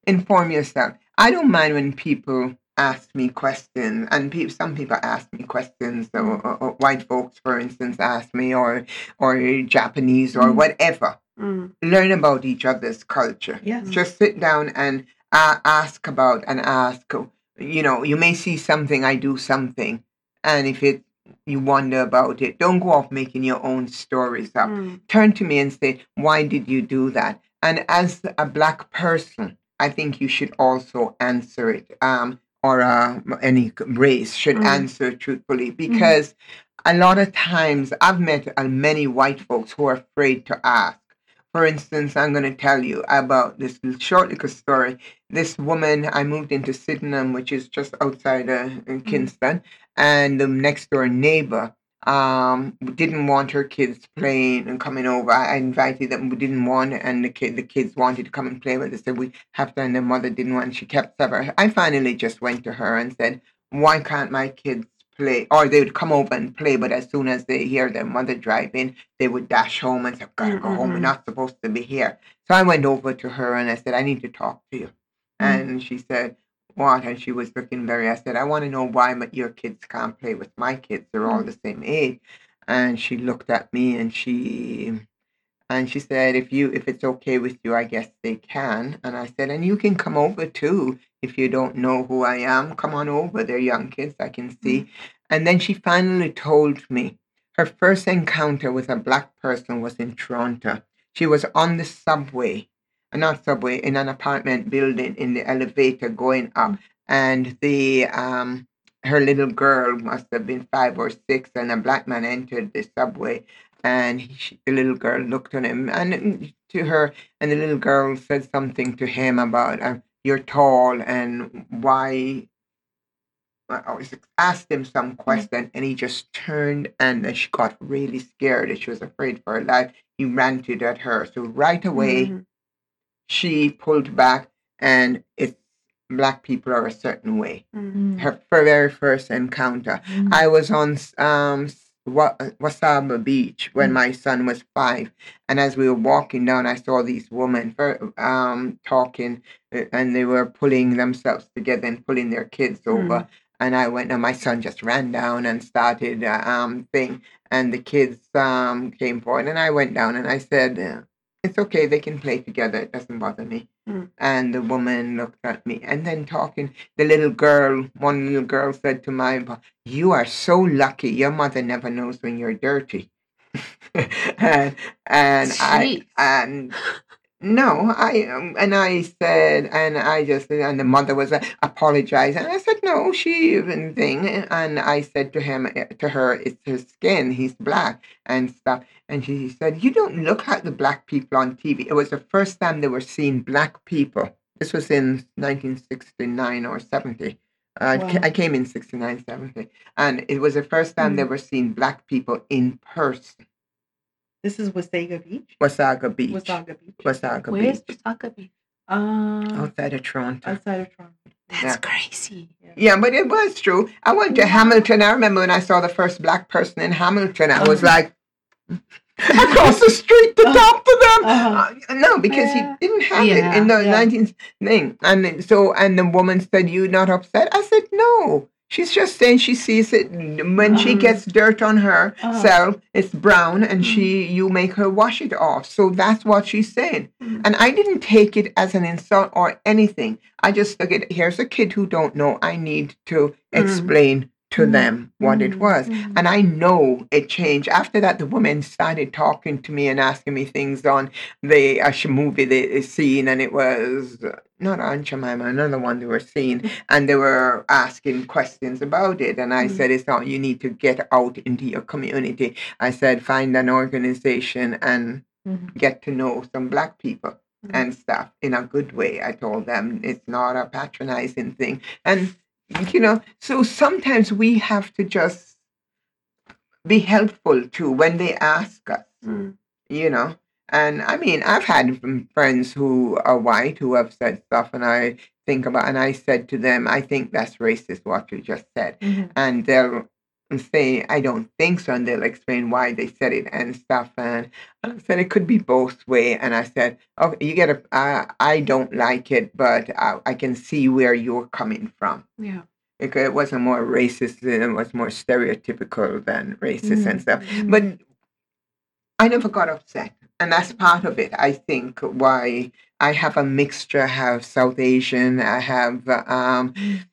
inform yourself. I don't mind when people ask me questions, and some people ask me questions. Or, or, or white folks, for instance, ask me, or or Japanese, or Mhm. whatever. Mm. Learn about each other's culture. yes Just sit down and uh, ask about and ask. You know, you may see something, I do something, and if it you wonder about it, don't go off making your own stories up Mm. turn to me and say, Why did you do that? And as a black person, I think you should also answer it, um, or uh, any race should Mm. answer truthfully, because a lot of times I've met uh, many white folks who are afraid to ask. For instance, I'm going to tell you about this short little story. This woman, I moved into Sydenham, which is just outside uh, in Kingston, and the next door neighbor um we didn't want her kids playing and coming over. I invited them, we didn't want it, and the kid the kids wanted to come and play with us. So we have to and the mother didn't want she kept separate. I finally just went to her and said, Why can't my kids play? Or they would come over and play, but as soon as they hear their mother driving, they would dash home and say, Gotta go mm-hmm, home, we're mm-hmm. not supposed to be here. So I went over to her and I said, I need to talk to you. Mm. And she said, What? And she was looking very, I said, I want to know why but your kids can't play with my kids. They're all Mm. the same age. And she looked at me and she and she said, If you if it's okay with you, I guess they can. And I said, And you can come over too. If you don't know who I am, come on over. They're young kids, I can see. And then she finally told me her first encounter with a black person was in Toronto. She was on the subway, not subway, in an apartment building in the elevator going up. And the um her little girl must have been five or six, and a black man entered the subway. And he, the little girl looked at him and mm, to her, and the little girl said something to him about, uh, "You're tall, and why I always asked him some question, and he just turned and she got really scared and she was afraid for her life. He ranted at her. So right away, Mhm. She pulled back, and it's black people are a certain way. Mm. Her very first encounter. Mm. I was on um Wasaga Beach when Mm. my son was five, and as we were walking down, I saw these women um talking, uh, and they were pulling themselves together and pulling their kids over. And I went, and my son just ran down and started uh, um thing, and the kids um came forward, and I went down and I said, uh, "It's okay, they can play together. It doesn't bother me." Mm. And the woman looked at me, and then talking, the little girl, one little girl said to my, "You are so lucky. Your mother never knows when you're dirty." and and I and no, I um, and I said, and I just and the mother was uh, apologizing. And I said, no, she even thing, and I said to him, uh, to her, it's her skin. He's black and stuff. And she said, you don't look like the black people on TV. It was the first time they were seeing black people. This was in 1969 or 70. Uh, I Wow. I came in 69, 70. And it was the first time they Mm. were seeing black people in person. This is Wasaga Beach. Wasaga Beach. Wasaga Beach. Wasaga Beach. Where's Beach. Osaka Beach? Uh, Outside of Toronto. outside of Toronto. That's Yeah. crazy. Yeah, but it was true. I went to Wow. Hamilton. I remember when I saw the first black person in Hamilton. I was Uh-huh. like, across the street to Uh-huh. talk to them. Uh-huh. Uh, no, because Yeah. he didn't have Yeah, it in the yeah. 19th thing. And so, and the woman said, "You not upset?" I said, "No." She's just saying she sees it when she Uh-huh. gets dirt on her Uh-huh. self. It's brown, and she you make her wash it off. So that's what she's saying. Mhm. And I didn't take it as an insult or anything. I just took it. Here's a kid who don't know. I need to Mm. explain to Mm. them what it Mm. was. Mm. And I know it changed. After that, the woman started talking to me and asking me things on the uh, sh- movie they seen, and it was uh, not Aunt Jemima, another one they were seeing, and they were asking questions about it. And I Mm. said, "It's not. You need to get out into your community." I said, "Find an organization and Mhm. get to know some black people." And stuff in a good way. I told them it's not a patronizing thing. And you know, so sometimes we have to just be helpful too when they ask us, Mm. you know. And I mean, I've had friends who are white who have said stuff, and I think about, and I said to them, I think that's racist what you just said. Mhm. And they'll say, I don't think so, and they'll explain why they said it and stuff. And I said it could be both way. And I said, okay, you get a, uh, I don't like it, but I, I can see where you're coming from Yeah. it, it wasn't more racist it was more stereotypical than racist and Mm, stuff mm. but i never got upset and that's part of it i think why i have a mixture i have south asian i have um, Mm.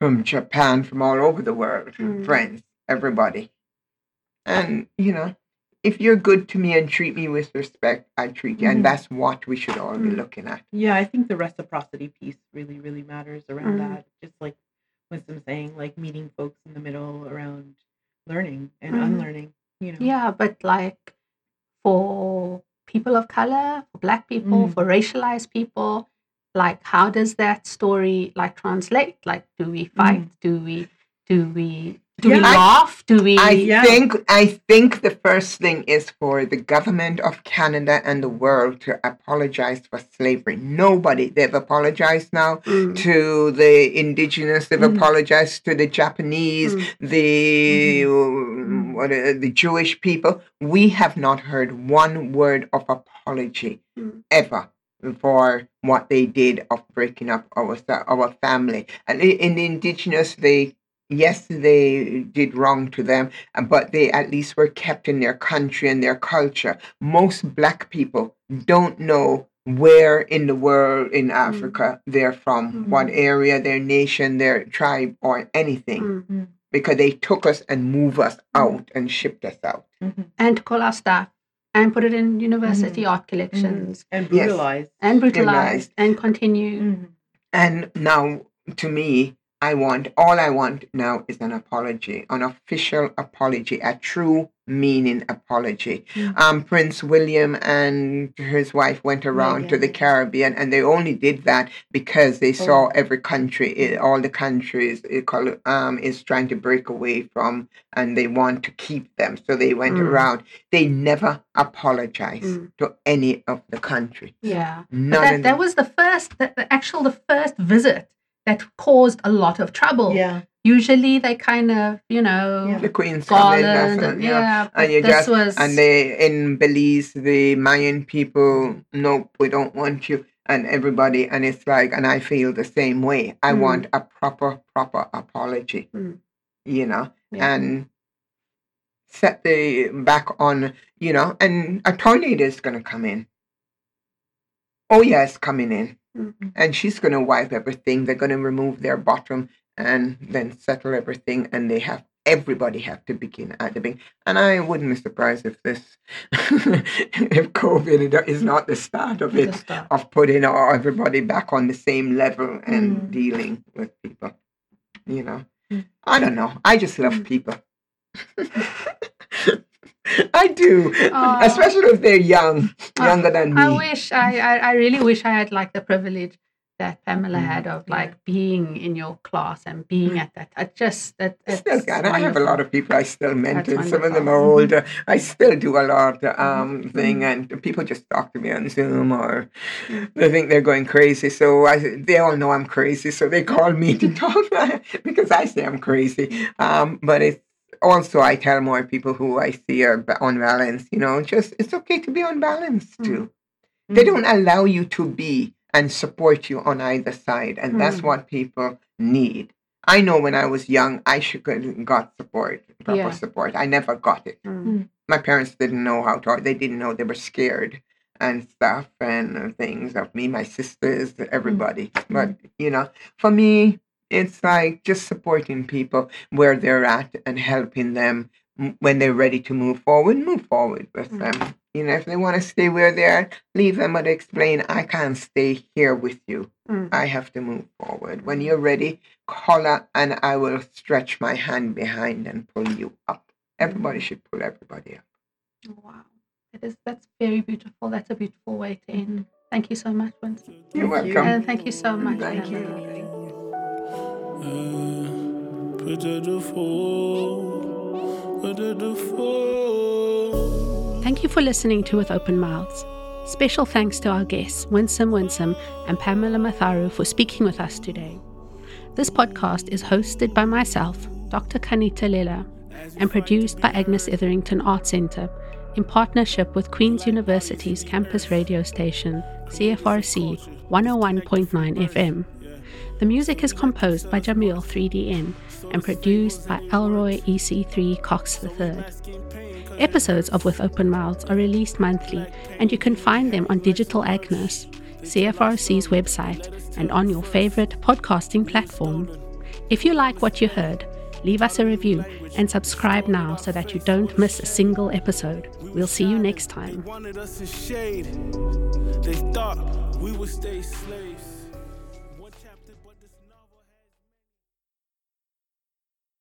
from japan from all over the world Mm. friends everybody and you know if you're good to me and treat me with respect i treat you Mhm. and that's what we should all be Mm. looking at Yeah, I think the reciprocity piece really, really matters around Mm. that. Just like Winsom saying, like meeting folks in the middle around learning and Mhm. unlearning. You know. Yeah, but like for people of color, for black people, Mm. for racialized people, like how does that story like translate? Like do we fight? Do we do we do we Yeah. I- laugh? Do we I Yeah. think I think the first thing is for the government of Canada and the world to apologize for slavery. Nobody they've apologized now Mm, to the indigenous. They've Mm. apologized to the Japanese, mm, the Mhm. what uh, the Jewish people. We have not heard one word of apology Mm. ever for what they did of breaking up our our family. And in the indigenous, they yes, they did wrong to them, uh, but they at least were kept in their country and their culture. Most black people don't know where in the world in Africa they're from, what Mhm. area, their nation, their tribe, or anything, mm. because they took us and moved us out and shipped us out. Mhm. And call our staff and put it in university art collections And Yes. brutalized. and Brutalized. brutalized and continue. And now, to me, I want all I want now is an apology, an official apology, a true meaning apology. Mm. Um, Prince William and his wife went around to the. Caribbean, and they only did that because they saw Oh. every country, all the countries, it, um, is trying to break away from, and they want to keep them. So they went Mm. around. They never apologized Mm. to any of the country. Yeah. None that, that was the first, the, the actual, the first visit that caused a lot of trouble. Yeah. Usually they kind of, you know, Yeah. the Queen's coming, Garland, that's and, it, yeah. And you this just was, and they in Belize, the Mayan people, nope, we don't want you. and everybody, and it's like, and I feel the same way. I Mm. want a proper, proper apology, Mm. you know, Yeah. and set the back on, you know, and a tornado is going to come in. Oh, yeah, it's coming in. Mhm. And she's going to wipe everything. They're going to remove their bottom and then settle everything. And they have, everybody have to begin at the beginning. And I wouldn't be surprised if this, if COVID is not the start of it, start. of putting all- everybody back on the same level and Mm. dealing with people. You know, Mm. I don't know. I just love Mm. people. I do, Aw. especially if they're young, younger than me. I wish I, I, I really wish I had like the privilege that Pamila Mm, had of like being in your class and being at that. I just that I still can. I have a lot of people I still mentor. Some of them are Mhm. older. I still do a lot um Mhm. thing, and people just talk to me on Zoom, or Mm. they think they're going crazy. So I, they all know I'm crazy, so they call me to talk because I say I'm crazy. Um, but it's also I tell more people who I see are ba- unbalanced. You know, just it's okay to be unbalanced too. They Mm. don't allow you to be and support you on either side, and that's Mm. what people need. I know when I was young, I should have got support, proper Yeah. support. I never got it. Mm. My parents didn't know how to. They didn't know. They were scared and stuff and things of me, my sisters, everybody. But you know, for me, it's like just supporting people where they're at and helping them when they're ready to move forward. Move forward with Mm. them. You know, if they want to stay where they are, leave them but explain, I can't stay here with you. Mm. I have to move forward. When you're ready, holler and I will stretch my hand behind and pull you up. Everybody should pull everybody up. Wow. It is that's very beautiful. That's a beautiful way to end. Thank you so much, Winsom. You're Thank you. welcome. And thank you so much. Thank Pamila. you. Thank you for listening to With Open Mouths. Special thanks to our guests, Winsom Winsom and Pamila Matharu, for speaking with us today. This podcast is hosted by myself, Dr. Qanita Lilla, and produced by Agnes Etherington Art Centre in partnership with Queen's University's campus radio station, CFRC 101.9 FM. The music is composed by Jamil 3DN and produced by Elroy EC3 Cox III. Episodes of With Open Mouths are released monthly, and you can find them on Digital Agnes, CFRC's website, and on your favorite podcasting platform. If you like what you heard, leave us a review and subscribe now so that you don't miss a single episode. We'll see you next time.